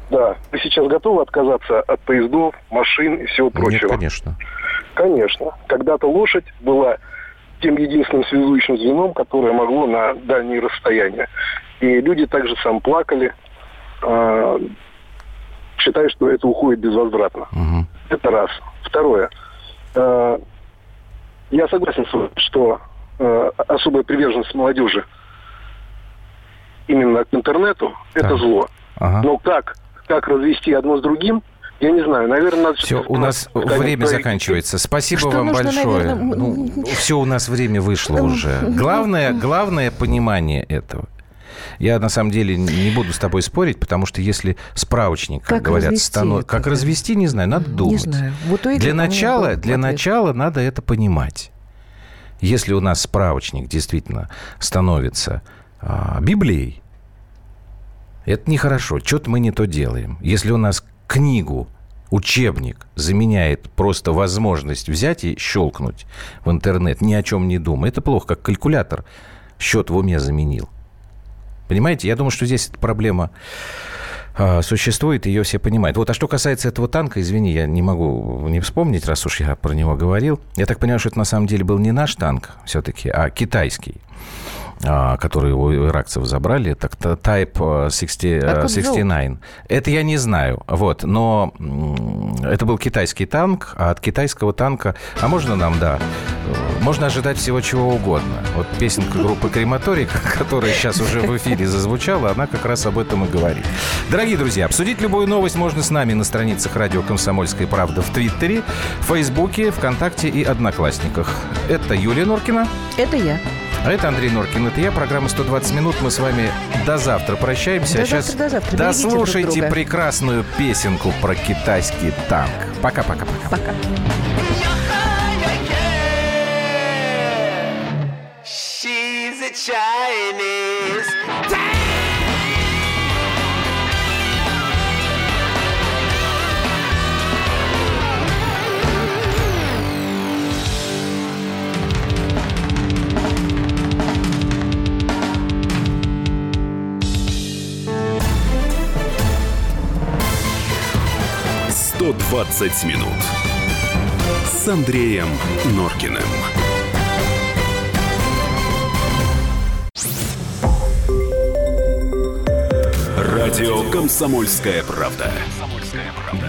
Вы, да. Вы сейчас готовы отказаться от поездов, машин и всего прочего? Нет, конечно. Конечно. Когда-то лошадь была тем единственным связующим звеном, которое могло на дальние расстояния. И люди также сам плакали, считая, что это уходит безвозвратно. Угу. Это раз. Второе. Э, я согласен с вами, что э, особая приверженность молодежи именно к интернету – это зло. Ага. Но как, как развести одно с другим, я не знаю, наверное, надо... Все, у нас время заканчивается. Спасибо что вам нужно, большое. Наверное... Ну, все, у нас время вышло уже. Главное, главное понимание этого. Я на самом деле не буду с тобой спорить, потому что если справочник, как, как говорят, станов... как развести, не знаю, надо думать. Не знаю. Вот для начала, для начала надо это понимать. Если у нас справочник действительно становится а, Библией, это нехорошо. Что-то мы не то делаем. Если у нас книгу, учебник заменяет просто возможность взять и щелкнуть в интернет, ни о чем не думая, это плохо, как калькулятор счет в уме заменил. Понимаете, я думаю, что здесь эта проблема а, существует, ее все понимают. Вот, а что касается этого танка, извини, я не могу не вспомнить, раз уж я про него говорил. Я так понимаю, что это на самом деле был не наш танк все-таки, а китайский. А, которые у иракцев забрали, так Type 60, 69. Это я не знаю, вот, но это был китайский танк, а от китайского танка, а можно нам, да, можно ожидать всего чего угодно. Вот песенка группы Крематорий, которая сейчас уже в эфире зазвучала, она как раз об этом и говорит. Дорогие друзья, обсудить любую новость можно с нами на страницах радио «Комсомольская правда» в Твиттере, Фейсбуке, ВКонтакте и Одноклассниках. Это Юлия Норкина. Это я. А это Андрей Норкин, это я. Программа «120 минут». Мы с вами до завтра прощаемся. До а сейчас завтра, до завтра. дослушайте друг прекрасную песенку про китайский танк. Пока-пока-пока. Пока. Chinese. «120 минут» с Андреем Норкиным. Радио «Комсомольская правда».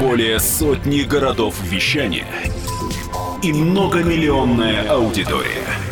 Более сотни городов вещания и многомиллионная аудитория.